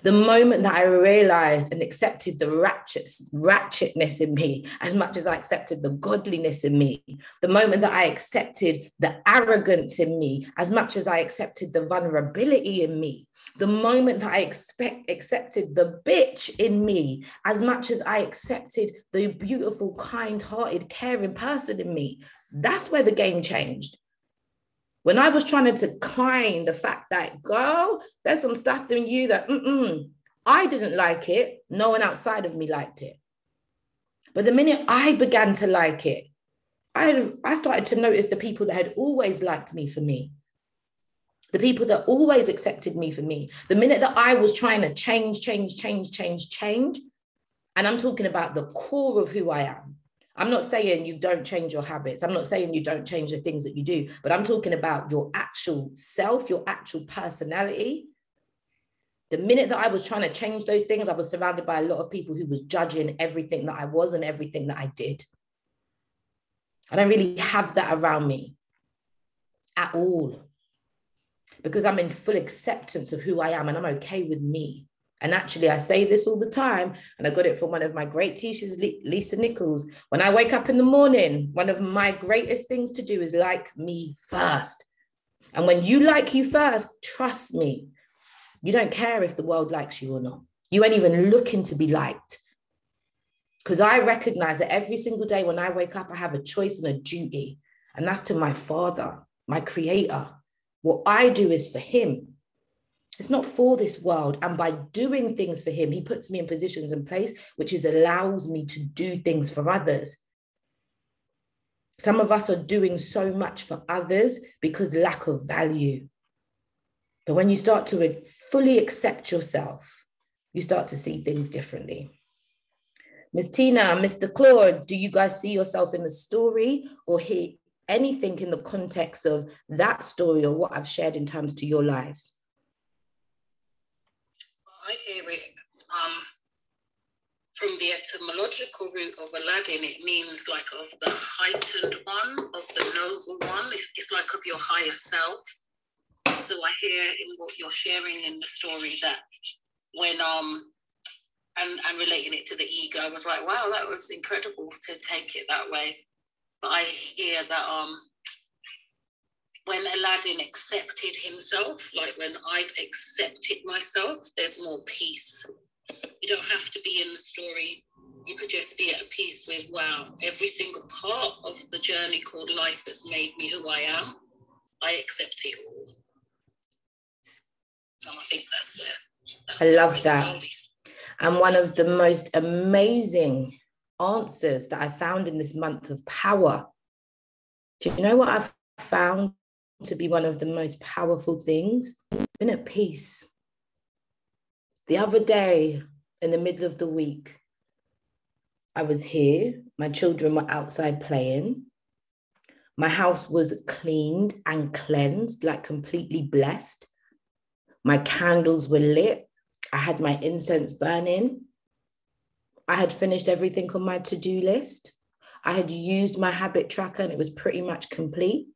The moment that I realized and accepted the ratchet, ratchetness in me as much as I accepted the godliness in me, the moment that I accepted the arrogance in me as much as I accepted the vulnerability in me, the moment that I expect, accepted the bitch in me as much as I accepted the beautiful, kind hearted, caring person in me, that's where the game changed. When I was trying to decline the fact that, girl, there's some stuff in you that mm-mm, I didn't like it, no one outside of me liked it. But the minute I began to like it, I, I started to notice the people that had always liked me for me, the people that always accepted me for me. The minute that I was trying to change, change, change, change, change, and I'm talking about the core of who I am, I'm not saying you don't change your habits. I'm not saying you don't change the things that you do, but I'm talking about your actual self, your actual personality. The minute that I was trying to change those things, I was surrounded by a lot of people who was judging everything that I was and everything that I did. I don't really have that around me at all because I'm in full acceptance of who I am and I'm okay with me. And actually, I say this all the time, and I got it from one of my great teachers, Lisa Nichols. When I wake up in the morning, one of my greatest things to do is like me first. And when you like you first, trust me, you don't care if the world likes you or not. You ain't even looking to be liked. Because I recognize that every single day when I wake up, I have a choice and a duty, and that's to my Father, my Creator. What I do is for Him. It's not for this world. And by doing things for him, he puts me in positions and place, which is allows me to do things for others. Some of us are doing so much for others because lack of value. But when you start to fully accept yourself, you start to see things differently. Miss Tina, Mr. Claude, do you guys see yourself in the story or hear anything in the context of that story or what I've shared in terms to your lives? I hear it um, from the etymological root of Aladdin, it means like of the heightened one, of the noble one. It's, it's like of your higher self. So I hear in what you're sharing in the story that when um and and relating it to the ego, I was like, wow, that was incredible to take it that way. But I hear that um when Aladdin accepted himself, like when I've accepted myself, there's more peace You don't have to be in the story. You could just be at peace with, wow, every single part of the journey called life has made me who I am. I accept it all. So I think that's there. That's I love that. And one of the most amazing answers that I found in this month of power. Do you know what I've found to be one of the most powerful things? Been at peace. The other day, in the middle of the week, I was here, my children were outside playing. My house was cleaned and cleansed, like completely blessed. My candles were lit. I had my incense burning. I had finished everything on my to do list. I had used my habit tracker and it was pretty much complete.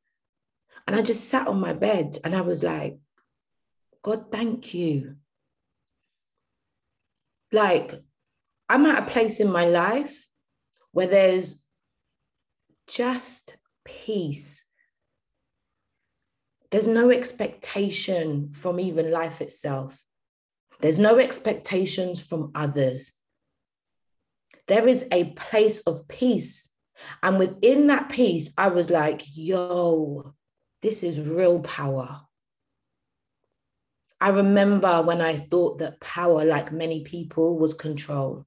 And I just sat on my bed and I was like, God, thank you. Like, I'm at a place in my life where there's just peace. There's no expectation from even life itself. There's no expectations from others. There is a place of peace. And within that peace, I was like, yo, this is real power. I remember when I thought that power, like many people, was control.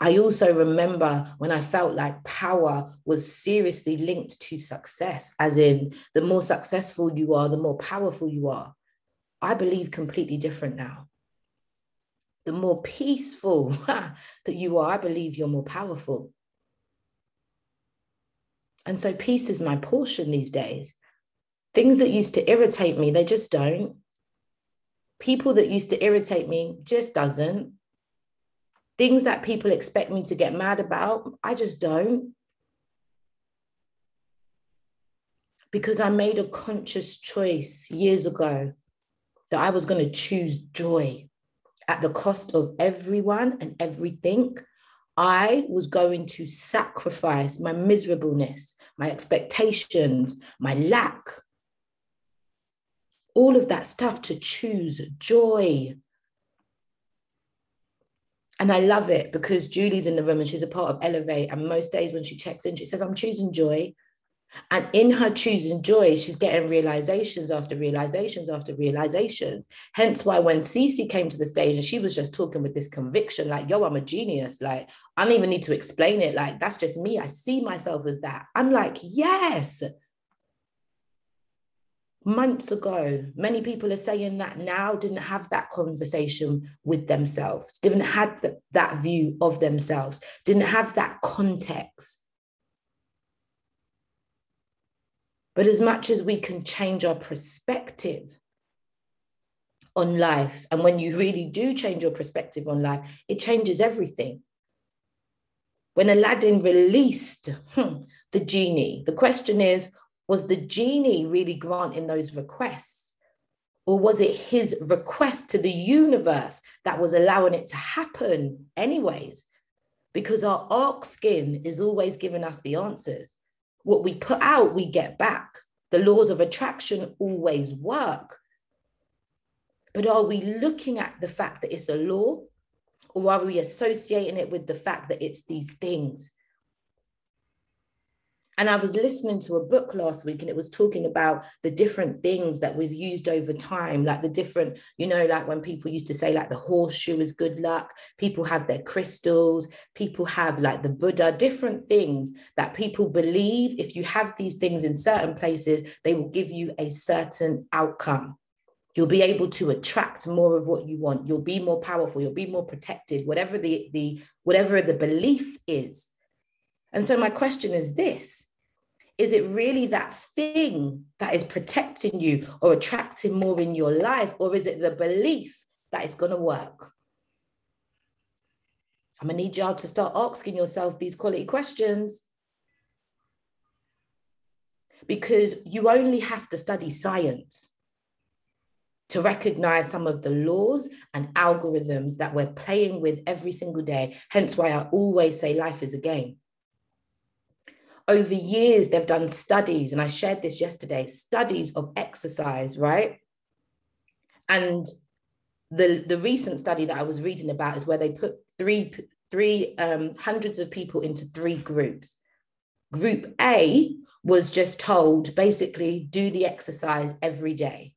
I also remember when I felt like power was seriously linked to success, as in the more successful you are, the more powerful you are. I believe completely different now. The more peaceful that you are, I believe you're more powerful. And so peace is my portion these days. Things that used to irritate me, they just don't. People that used to irritate me just doesn't. Things that people expect me to get mad about, I just don't. Because I made a conscious choice years ago that I was going to choose joy at the cost of everyone and everything. I was going to sacrifice my miserableness, my expectations, my lack, all of that stuff to choose joy. And I love it because Julie's in the room and she's a part of Elevate. And most days when she checks in, she says, I'm choosing joy. And in her choosing joy, she's getting realizations after realizations after realizations. Hence why when Cece came to the stage and she was just talking with this conviction, like, yo, I'm a genius. Like, I don't even need to explain it. Like, that's just me. I see myself as that. I'm like, yes. Months ago, many people are saying that now didn't have that conversation with themselves, didn't have that view of themselves, didn't have that context. But as much as we can change our perspective on life, and when you really do change your perspective on life, it changes everything. When Aladdin released hmm, the genie, the question is was the genie really granting those requests? Or was it his request to the universe that was allowing it to happen, anyways? Because our arc skin is always giving us the answers. What we put out, we get back. The laws of attraction always work. But are we looking at the fact that it's a law? Or are we associating it with the fact that it's these things? And I was listening to a book last week and it was talking about the different things that we've used over time, like the different, you know, like when people used to say, like the horseshoe is good luck, people have their crystals, people have like the Buddha, different things that people believe if you have these things in certain places, they will give you a certain outcome. You'll be able to attract more of what you want. You'll be more powerful. You'll be more protected, whatever the, the whatever the belief is. And so my question is this is it really that thing that is protecting you or attracting more in your life? Or is it the belief that it's going to work? I'm going to need y'all to start asking yourself these quality questions. Because you only have to study science to recognize some of the laws and algorithms that we're playing with every single day. Hence why I always say life is a game over years, they've done studies, and I shared this yesterday studies of exercise, right? And the, the recent study that I was reading about is where they put three, three um, hundreds of people into three groups. Group A was just told basically do the exercise every day.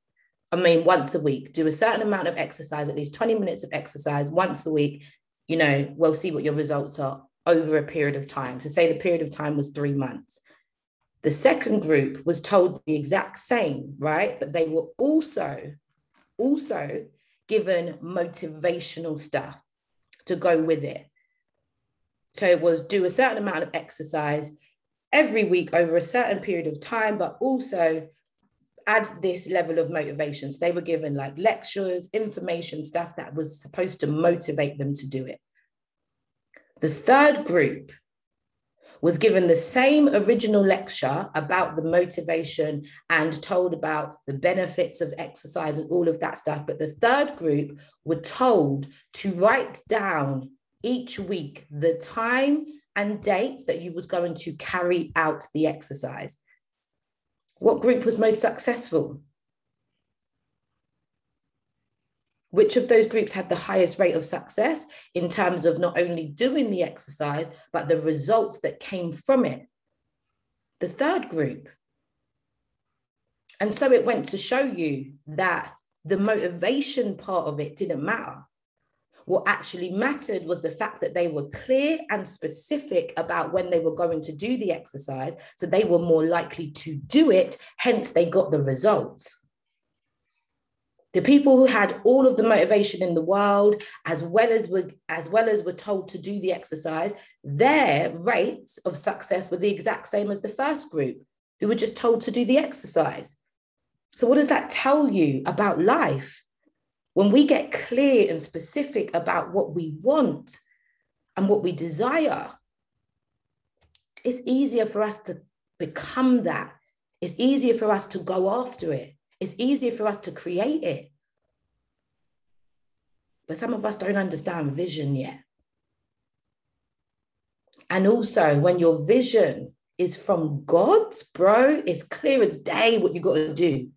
I mean, once a week, do a certain amount of exercise, at least 20 minutes of exercise once a week. You know, we'll see what your results are over a period of time. So, say the period of time was three months. The second group was told the exact same, right? But they were also, also given motivational stuff to go with it. So it was do a certain amount of exercise every week over a certain period of time, but also add this level of motivation. So they were given like lectures, information, stuff that was supposed to motivate them to do it. The third group was given the same original lecture about the motivation and told about the benefits of exercise and all of that stuff. But the third group were told to write down each week the time and date that you was going to carry out the exercise. What group was most successful? Which of those groups had the highest rate of success in terms of not only doing the exercise, but the results that came from it? The third group. And so it went to show you that the motivation part of it didn't matter. What actually mattered was the fact that they were clear and specific about when they were going to do the exercise. So they were more likely to do it, hence, they got the results. The people who had all of the motivation in the world, as well as were, as well as were told to do the exercise, their rates of success were the exact same as the first group, who were just told to do the exercise. So, what does that tell you about life? When we get clear and specific about what we want and what we desire, it's easier for us to become that. It's easier for us to go after it. It's easier for us to create it. But some of us don't understand vision yet. And also, when your vision is from God, bro, it's clear as day what you got to do.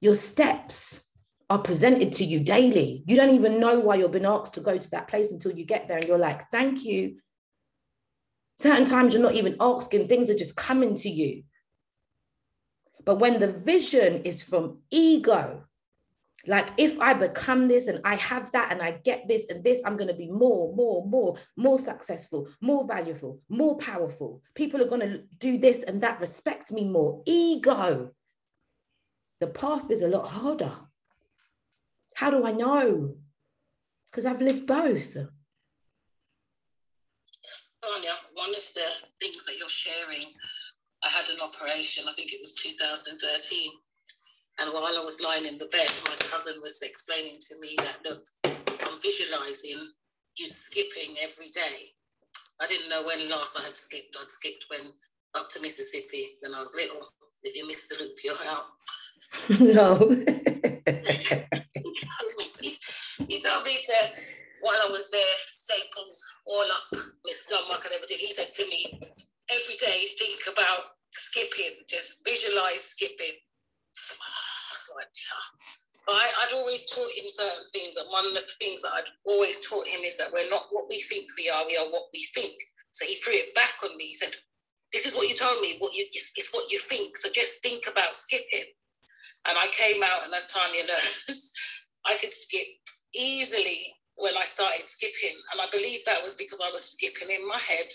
Your steps are presented to you daily. You don't even know why you've been asked to go to that place until you get there and you're like, thank you. Certain times you're not even asking, things are just coming to you. But when the vision is from ego, like if I become this and I have that and I get this and this, I'm going to be more, more, more, more successful, more valuable, more powerful. People are going to do this and that, respect me more. Ego. The path is a lot harder. How do I know? Because I've lived both. Tanya, one of the things that you're sharing I had an operation, I think it was 2013. And while I was lying in the bed, my cousin was explaining to me that, look, I'm visualizing you skipping every day. I didn't know when last I had skipped. I'd skipped when up to Mississippi when I was little. If you miss the loop, you're out. No. he told me to, while I was there, staples all up my stomach and everything. He said to me, every day think about skipping, just visualize skipping. I, I'd always taught him certain things, and one of the things that I'd always taught him is that we're not what we think we are, we are what we think. So he threw it back on me. He said, This is what you told me, what you it's, it's what you think. So just think about skipping. And I came out, and as Tanya knows, I could skip easily when I started skipping. And I believe that was because I was skipping in my head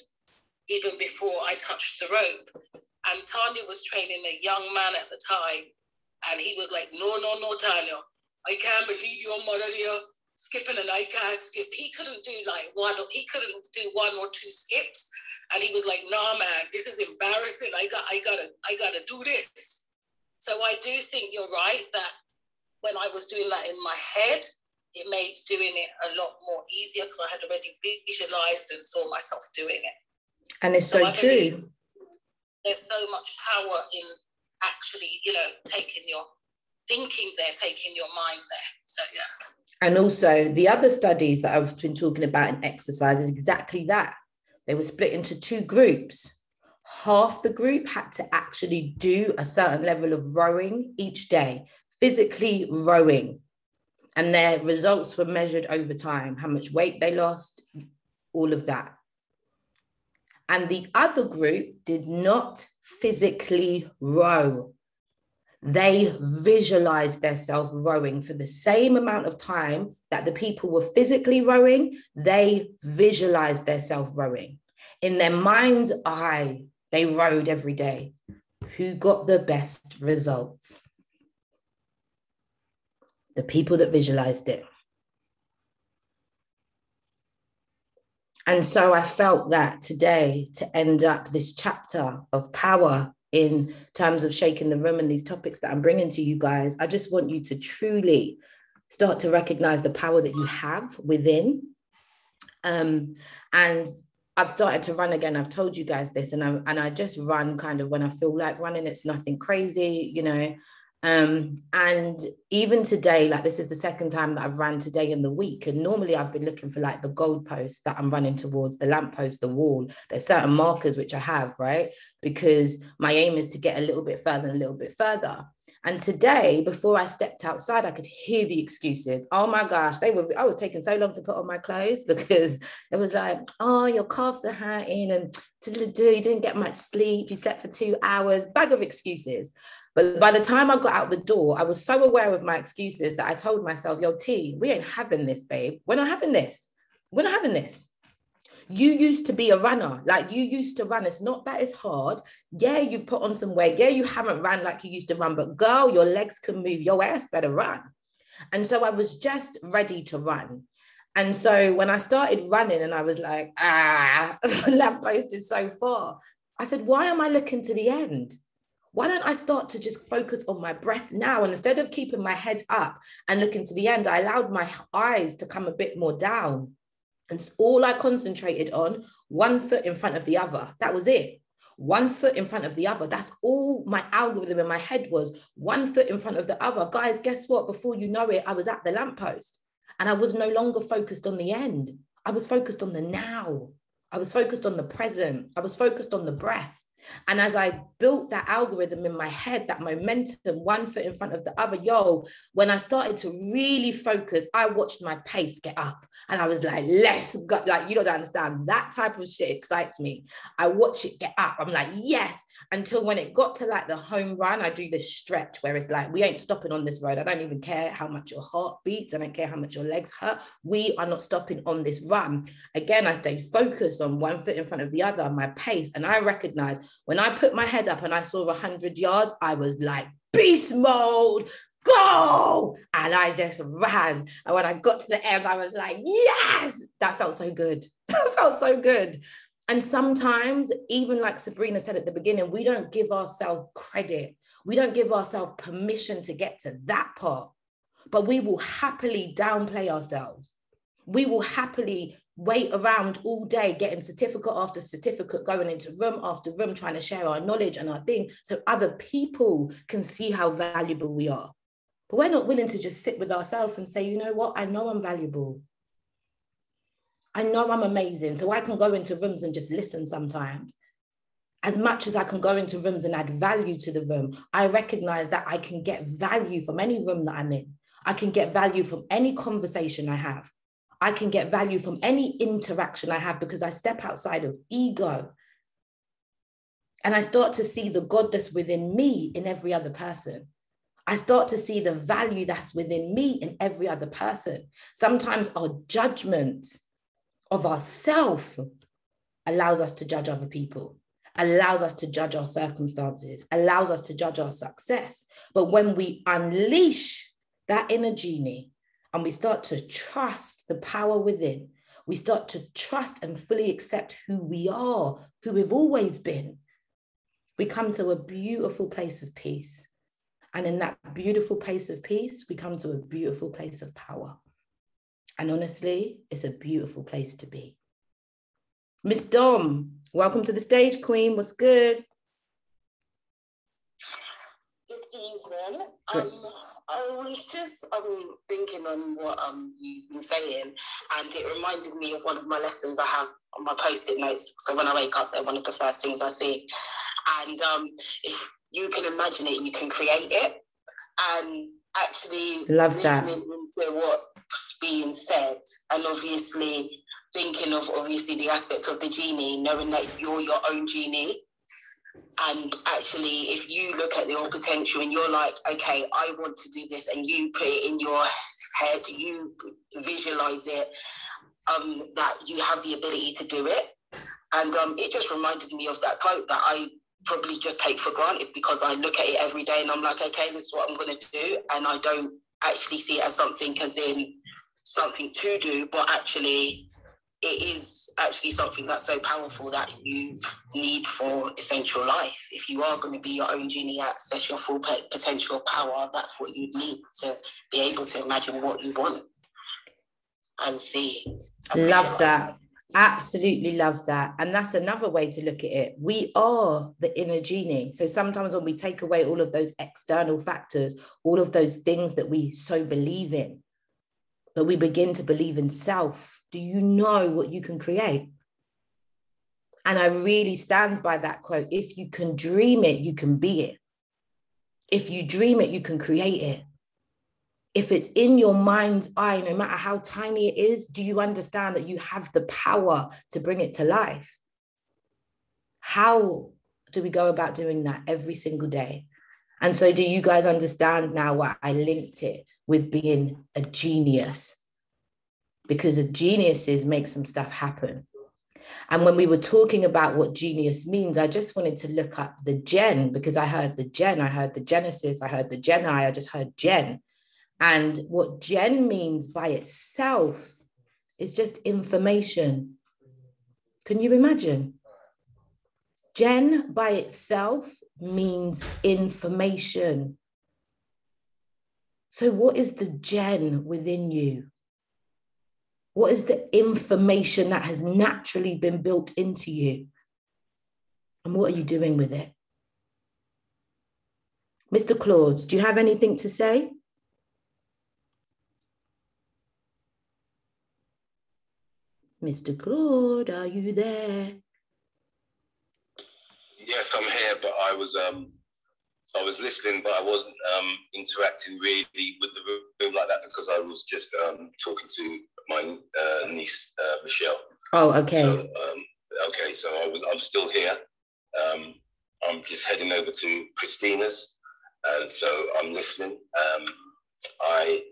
even before I touched the rope. And Tanya was training a young man at the time. And he was like, no, no, no, Tanya, I can't believe your mother there skipping and I can't skip. He couldn't do like one, he couldn't do one or two skips. And he was like, nah, man, this is embarrassing. I got, I gotta, I gotta do this. So I do think you're right that when I was doing that in my head, it made doing it a lot more easier because I had already visualized and saw myself doing it. And it's so, so true. There's so much power in actually, you know, taking your thinking there, taking your mind there. So yeah. And also the other studies that I've been talking about in exercise is exactly that. They were split into two groups. Half the group had to actually do a certain level of rowing each day, physically rowing and their results were measured over time how much weight they lost all of that and the other group did not physically row. They visualized themselves rowing. For the same amount of time that the people were physically rowing they visualized themselves rowing. In their mind's eye they rowed every day. Who got the best results? The people that visualized it. And so I felt that today to end up this chapter of power in terms of shaking the room and these topics that I'm bringing to you guys, I just want you to truly start to recognize the power that you have within. Um, and I've started to run again. I've told you guys this, and I and I just run kind of when I feel like running. It's nothing crazy, you know. Um, and even today, like this is the second time that I've ran today in the week. And normally I've been looking for like the goalpost that I'm running towards, the lamppost, the wall. There's certain markers which I have, right? Because my aim is to get a little bit further and a little bit further. And today, before I stepped outside, I could hear the excuses. Oh my gosh, they were. I was taking so long to put on my clothes because it was like, oh, your calves are hurting, and you didn't get much sleep. You slept for two hours. Bag of excuses. But by the time I got out the door, I was so aware of my excuses that I told myself, yo, T, we ain't having this, babe. We're not having this. We're not having this. You used to be a runner, like you used to run. It's not that it's hard. Yeah, you've put on some weight. Yeah, you haven't ran like you used to run, but girl, your legs can move. Your ass better run. And so I was just ready to run. And so when I started running and I was like, ah, lamppost is so far, I said, why am I looking to the end? Why don't I start to just focus on my breath now? And instead of keeping my head up and looking to the end, I allowed my eyes to come a bit more down. And all I concentrated on, one foot in front of the other. That was it. One foot in front of the other. That's all my algorithm in my head was. One foot in front of the other. Guys, guess what? Before you know it, I was at the lamppost and I was no longer focused on the end. I was focused on the now. I was focused on the present. I was focused on the breath. And as I built that algorithm in my head, that momentum, one foot in front of the other, yo, when I started to really focus, I watched my pace get up and I was like, let's go. Like, you got to understand that type of shit excites me. I watch it get up. I'm like, yes. Until when it got to like the home run, I do this stretch where it's like, we ain't stopping on this road. I don't even care how much your heart beats. I don't care how much your legs hurt. We are not stopping on this run. Again, I stayed focused on one foot in front of the other, my pace. And I recognize when I put my head up and I saw 100 yards, I was like, beast mode, go! And I just ran. And when I got to the end, I was like, yes! That felt so good. that felt so good. And sometimes, even like Sabrina said at the beginning, we don't give ourselves credit. We don't give ourselves permission to get to that part. But we will happily downplay ourselves. We will happily wait around all day getting certificate after certificate, going into room after room, trying to share our knowledge and our thing so other people can see how valuable we are. But we're not willing to just sit with ourselves and say, you know what, I know I'm valuable. I know I'm amazing. So I can go into rooms and just listen sometimes. As much as I can go into rooms and add value to the room, I recognize that I can get value from any room that I'm in. I can get value from any conversation I have. I can get value from any interaction I have because I step outside of ego. And I start to see the God that's within me in every other person. I start to see the value that's within me in every other person. Sometimes our judgment of ourself allows us to judge other people, allows us to judge our circumstances, allows us to judge our success. But when we unleash that inner genie, and we start to trust the power within, we start to trust and fully accept who we are, who we've always been, we come to a beautiful place of peace. And in that beautiful place of peace, we come to a beautiful place of power. And honestly, it's a beautiful place to be. Miss Dom, welcome to the stage, Queen. What's good? Good evening. Good. Um, I was just um, thinking on what um, you've been saying, and it reminded me of one of my lessons I have on my post-it notes. So when I wake up, they're one of the first things I see. And um, if you can imagine it, you can create it. And actually love that into what's being said, and obviously thinking of obviously the aspects of the genie, knowing that you're your own genie. And actually, if you look at your potential and you're like, okay, I want to do this, and you put it in your head, you visualize it, um, that you have the ability to do it. And um, it just reminded me of that quote that I probably just take for granted because I look at it every day and I'm like, okay, this is what I'm going to do. And I don't actually see it as something as in something to do, but actually it is actually something that's so powerful that you need for essential life. If you are going to be your own genie, access your full potential power, that's what you need to be able to imagine what you want and see. And Love that. Absolutely love that. And that's another way to look at it. We are the inner genie. So sometimes when we take away all of those external factors, all of those things that we so believe in, but we begin to believe in self, do you know what you can create? And I really stand by that quote. If you can dream it, you can be it. If you dream it, you can create it if it's in your mind's eye, no matter how tiny it is, do you understand that you have the power to bring it to life? How do we go about doing that every single day? And so, do you guys understand now why I linked it with being a genius? Because a geniuses make some stuff happen. And when we were talking about what genius means, I just wanted to look up the gen because I heard the gen, I heard the Genesis, I heard the Geni, I just heard gen. And what gen means by itself is just information. Can you imagine? Gen by itself means information. So, what is the gen within you? What is the information that has naturally been built into you? And what are you doing with it? Mr. Claude, do you have anything to say? Mr. Claude, are you there? Yes, I'm here, but I was um I was listening, but I wasn't um interacting really with the room like that because I was just um talking to my uh, niece uh, Michelle. Oh, okay. So, um, okay, so I was, I'm still here. Um, I'm just heading over to Christina's, and so I'm listening. Um, I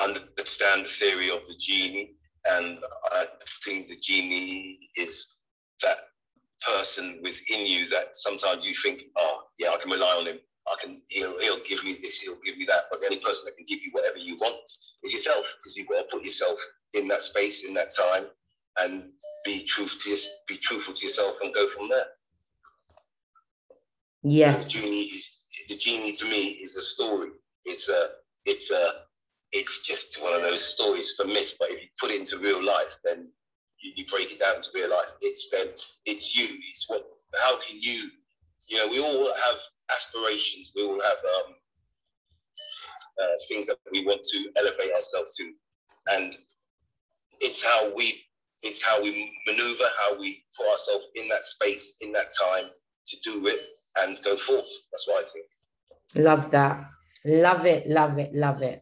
understand the theory of the genie and I think the genie is that person within you that sometimes you think, oh, yeah, I can rely on him. I can, he'll, he'll give me this, he'll give me that. But the only person that can give you whatever you want is yourself, because you've got to put yourself in that space, in that time, and be truthful to, your, be truthful to yourself and go from there. Yes. The genie, is, the genie to me is a story. It's a, it's a, it's just one of those stories for myth. But if you put it into real life, then you, you break it down to real life. It's then it's you. It's what. How can you? You know, we all have aspirations. We all have um, uh, things that we want to elevate ourselves to, and it's how we it's how we maneuver, how we put ourselves in that space, in that time to do it and go forth. That's what I think. Love that. Love it, love it, love it.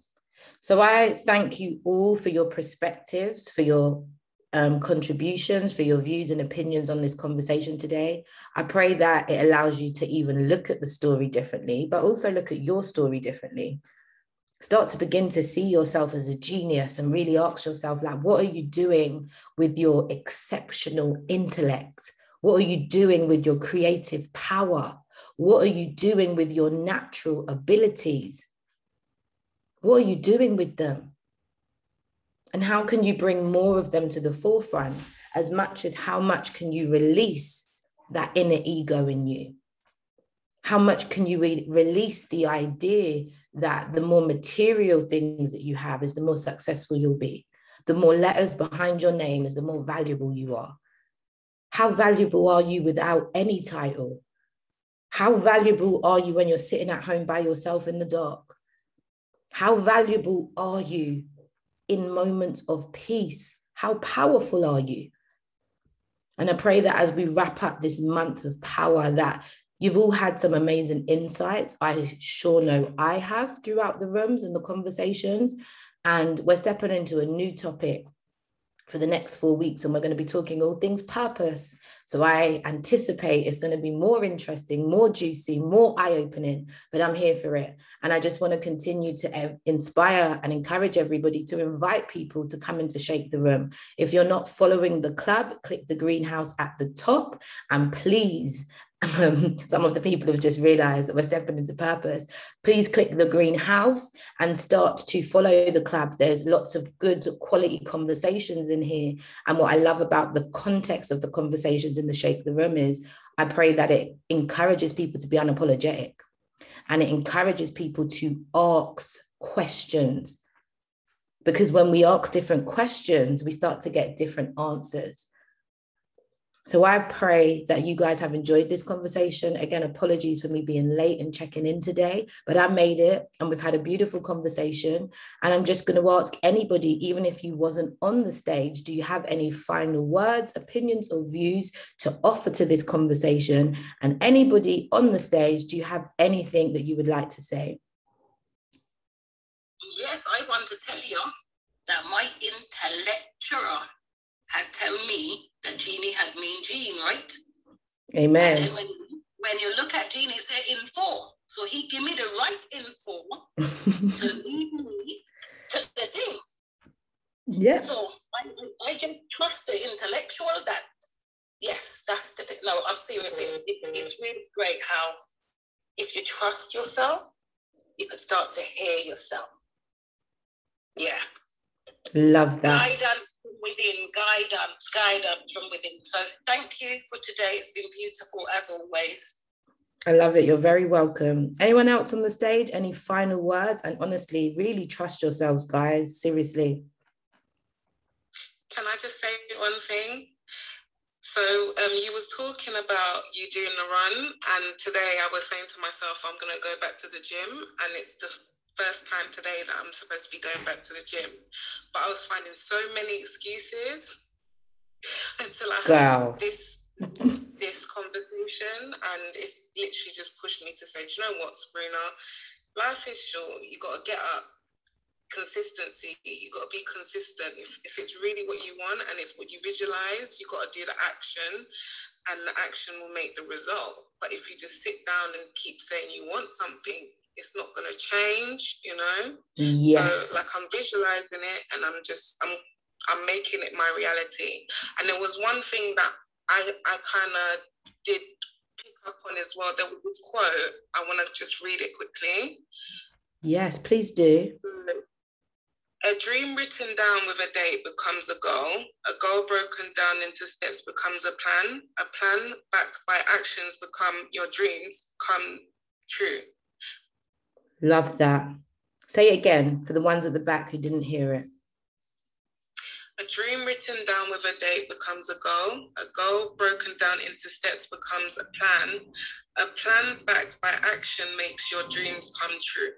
So I thank you all for your perspectives, for your um, contributions, for your views and opinions on this conversation today. I pray that it allows you to even look at the story differently, but also look at your story differently. Start to begin to see yourself as a genius and really ask yourself, like, what are you doing with your exceptional intellect? What are you doing with your creative power? What are you doing with your natural abilities? What are you doing with them? And how can you bring more of them to the forefront as much as how much can you release that inner ego in you? How much can you re- release the idea that the more material things that you have is the more successful you'll be? The more letters behind your name is the more valuable you are. How valuable are you without any title? How valuable are you when you're sitting at home by yourself in the dark? How valuable are you in moments of peace? How powerful are you? And I pray that as we wrap up this month of power, that You've all had some amazing insights. I sure know I have throughout the rooms and the conversations. And we're stepping into a new topic for the next four weeks, and we're going to be talking all things purpose. So I anticipate it's going to be more interesting, more juicy, more eye opening, but I'm here for it. And I just want to continue to eh, inspire and encourage everybody to invite people to come in to shake the room. If you're not following the club, click the greenhouse at the top, and please um, some of the people have just realized that we're stepping into purpose, please click the greenhouse and start to follow the club. There's lots of good quality conversations in here. And what I love about the context of the conversations in the Shake the Room is I pray that it encourages people to be unapologetic and it encourages people to ask questions. Because when we ask different questions, we start to get different answers. So I pray that you guys have enjoyed this conversation. Again, apologies for me being late and checking in today, but I made it and we've had a beautiful conversation. And I'm just going to ask anybody, even if you wasn't on the stage, do you have any final words, opinions, or views to offer to this conversation? And anybody on the stage, do you have anything that you would like to say? Yes, I want to tell you that my intellectual had tell me that Jeannie had mean Jean, right? Amen. And when, when you look at Jeannie, say info. So he give me the right info to lead me to the thing. Yes. So I, I just trust the intellectual that, yes, that's the thing. No, I'm serious. It, it's really great how if you trust yourself, you can start to hear yourself. Yeah. Love that. Guidance within, guidance, guidance from within. So thank you for today. It's been beautiful as always. I love it. You're very welcome. Anyone else on the stage? Any final words? And honestly, really trust yourselves, guys. Seriously. Can I just say one thing? So um, you was talking about you doing the run, and today I was saying to myself, I'm gonna go back to the gym, and it's the first time today that I'm supposed to be going back to the gym. But I was finding so many excuses until I wow. had this this conversation and it's literally just pushed me to say, Do you know what, Sabrina? Life is short. You gotta get up. Consistency. You gotta be consistent. If, if it's really what you want and it's what you visualize, you gotta do the action and the action will make the result. But if you just sit down and keep saying you want something, it's not going to change, you know? Yes. So, like, I'm visualizing it and I'm just, I'm, I'm making it my reality. And there was one thing that I, I kind of did pick up on as well. There was this quote. I want to just read it quickly. Yes, please do. A dream written down with a date becomes a goal. A goal broken down into steps becomes a plan. A plan backed by actions become your dreams come true. Love that. Say it again for the ones at the back who didn't hear it. A dream written down with a date becomes a goal. A goal broken down into steps becomes a plan. A plan backed by action makes your dreams come true.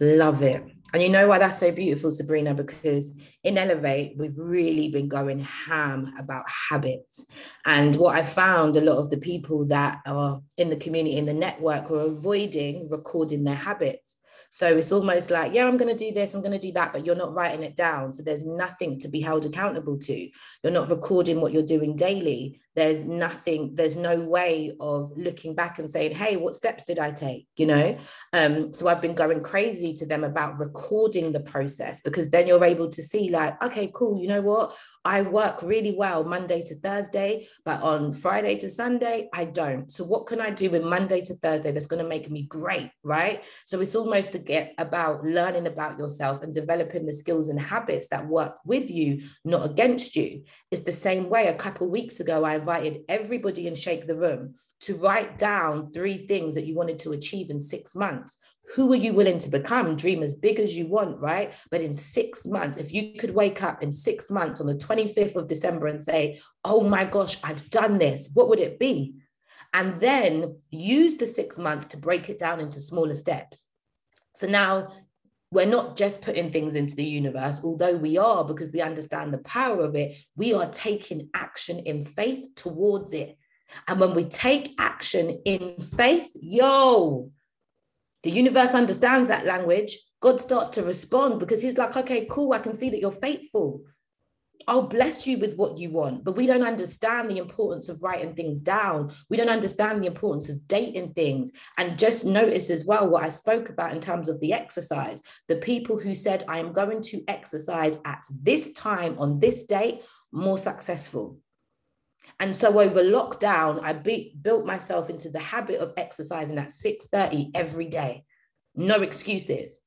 Love it. And you know why that's so beautiful, Sabrina? Because in Elevate, we've really been going ham about habits. And what I found a lot of the people that are in the community, in the network, were avoiding recording their habits. So it's almost like, yeah, I'm going to do this, I'm going to do that, but you're not writing it down. So there's nothing to be held accountable to. You're not recording what you're doing daily there's nothing there's no way of looking back and saying hey what steps did i take? You know? Um so i've been going crazy to them about recording the process because then you're able to see like okay cool you know what? I work really well monday to thursday but on friday to sunday i don't. So what can i do with monday to thursday that's going to make me great? Right? So it's almost to get about learning about yourself and developing the skills and habits that work with you not against you. It's the same way a couple weeks ago i invited everybody in Shake the Room to write down three things that you wanted to achieve in six months. Who are you willing to become? Dream as big as you want, right? But in six months, if you could wake up in six months on the 25th of December and say, oh my gosh, I've done this, what would it be? And then use the six months to break it down into smaller steps. So now we're not just putting things into the universe, although we are because we understand the power of it. We are taking action in faith towards it. And when we take action in faith, yo, the universe understands that language. God starts to respond because he's like, okay, cool, I can see that you're faithful. I'll bless you with what you want. But we don't understand the importance of writing things down. We don't understand the importance of dating things. And just notice as well what I spoke about in terms of the exercise. The people who said, I am going to exercise at this time on this date, more successful. And so over lockdown, I be, built myself into the habit of exercising at 6:30 every day. No excuses.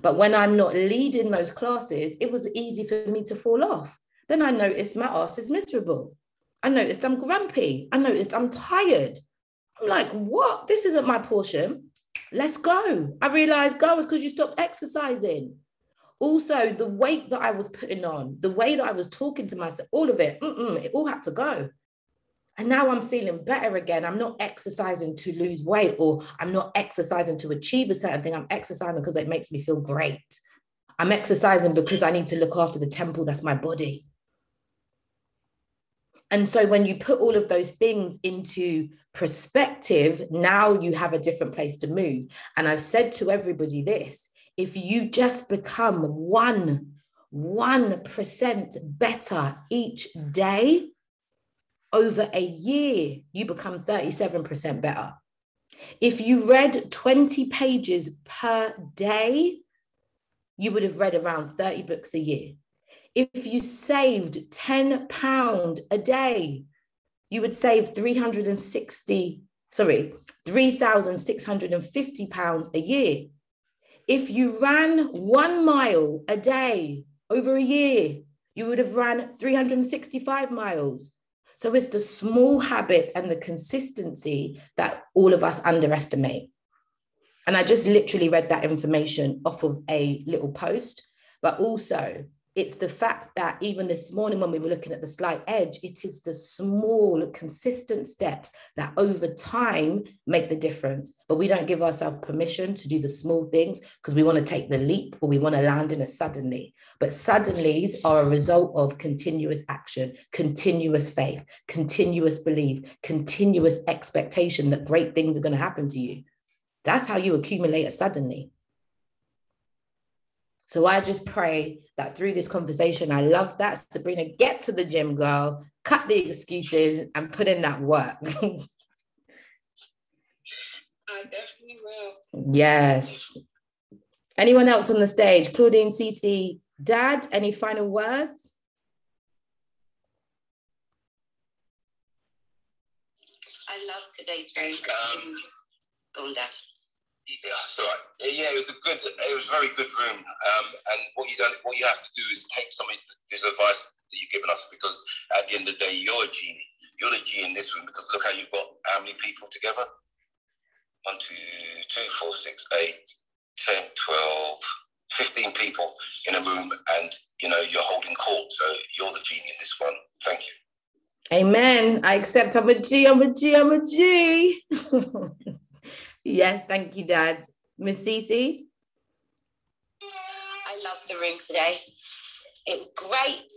But when I'm not leading those classes, it was easy for me to fall off. Then I noticed my ass is miserable. I noticed I'm grumpy. I noticed I'm tired. I'm like, what? This isn't my portion. Let's go. I realized go is because you stopped exercising. Also, the weight that I was putting on, the way that I was talking to myself, all of it, it all had to go. And now I'm feeling better again. I'm not exercising to lose weight or I'm not exercising to achieve a certain thing. I'm exercising because it makes me feel great. I'm exercising because I need to look after the temple that's my body. And so when you put all of those things into perspective, now you have a different place to move. And I've said to everybody this if you just become one, 1% better each day, over a year, you become 37% better. If you read 20 pages per day, you would have read around 30 books a year. If you saved 10 pound a day, you would save 360, sorry, 3,650 pounds a year. If you ran one mile a day over a year, you would have ran 365 miles. So it's the small habits and the consistency that all of us underestimate. And I just literally read that information off of a little post, but also it's the fact that even this morning when we were looking at the slight edge it is the small consistent steps that over time make the difference. But we don't give ourselves permission to do the small things because we want to take the leap or we want to land in a suddenly. But suddenlies are a result of continuous action continuous faith continuous belief continuous expectation that great things are going to happen to you. That's how you accumulate a suddenly so I just pray that through this conversation, I love that. Sabrina, get to the gym, girl, cut the excuses and put in that work. I definitely will. Yes. Anyone else on the stage? Claudine, Cece, Dad, any final words? I love today's very Um, Go on, Dad yeah, so yeah, it was a good, it was a very good room. Um, and what you done, what you have to do is take some of this advice that you've given us because at the end of the day, you're a genie. You're the genie in this room because look how you've got how many people together? One, two, two, four, six, eight, 10, 12, 15 people in a room and you know you're holding court. So you're the genie in this one. Thank you. Amen. I accept I'm a G, I'm a G, I'm a G. Yes, thank you, Dad. Miss Cece? I love the room today. It was great.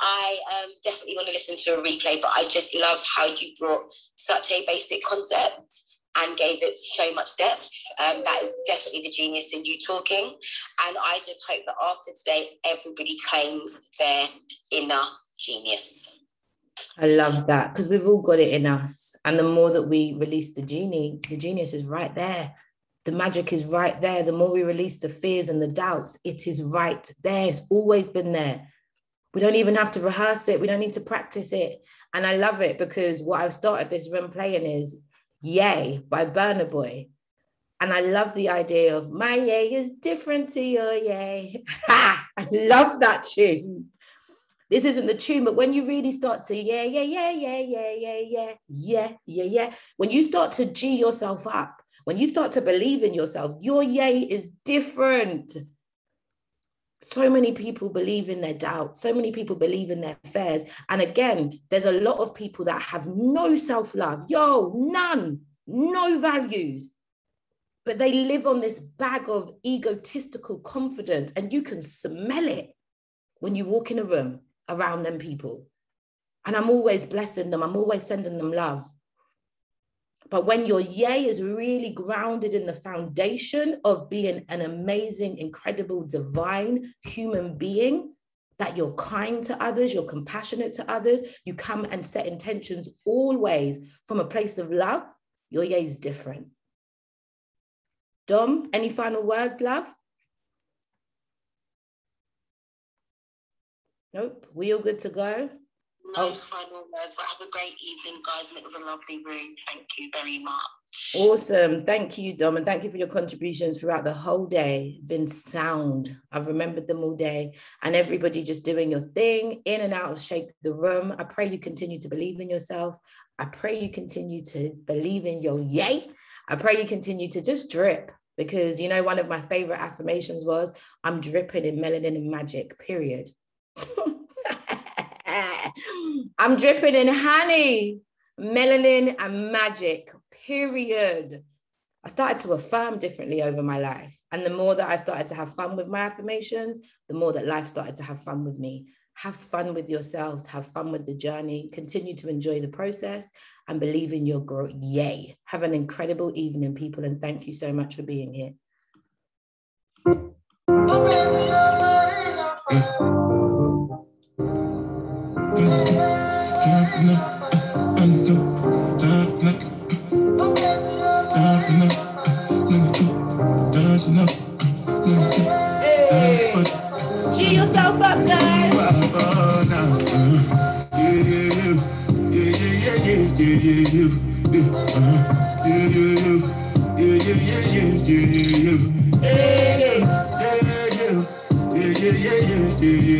I um, definitely want to listen to a replay, but I just love how you brought such a basic concept and gave it so much depth. Um, that is definitely the genius in you talking. And I just hope that after today, everybody claims their inner genius. I love that because we've all got it in us. And the more that we release the genie, the genius is right there. The magic is right there. The more we release the fears and the doubts, it is right there. It's always been there. We don't even have to rehearse it. We don't need to practice it. And I love it because what I've started this room playing is Yay by Burna Boy. And I love the idea of my yay is different to your yay. I love that tune this isn't the tune, but when you really start to, yeah, yeah, yeah, yeah, yeah, yeah, yeah, yeah, yeah, yeah, when you start to G yourself up, when you start to believe in yourself, your yay is different. So many people believe in their doubt. So many people believe in their fears. And again, there's a lot of people that have no self love. Yo, none, no values. But they live on this bag of egotistical confidence, and you can smell it when you walk in a room around them people. And I'm always blessing them. I'm always sending them love. But when your yay is really grounded in the foundation of being an amazing, incredible, divine human being, that you're kind to others, you're compassionate to others, you come and set intentions always from a place of love, your yay is different. Dom, any final words, love? Nope. We all good to go? No oh. final words, but have a great evening, guys. And it was a lovely room. Thank you very much. Awesome. Thank you, Dom. And thank you for your contributions throughout the whole day. Been sound. I've remembered them all day. And everybody just doing your thing, in and out of shake the room. I pray you continue to believe in yourself. I pray you continue to believe in your yay. I pray you continue to just drip because you know one of my favorite affirmations was I'm dripping in melanin and magic, period. I'm dripping in honey, melanin, and magic, period. I started to affirm differently over my life. And the more that I started to have fun with my affirmations, the more that life started to have fun with me. Have fun with yourselves, have fun with the journey, continue to enjoy the process and believe in your growth. Yay. Have an incredible evening, people, and thank you so much for being here. Yeah, yeah.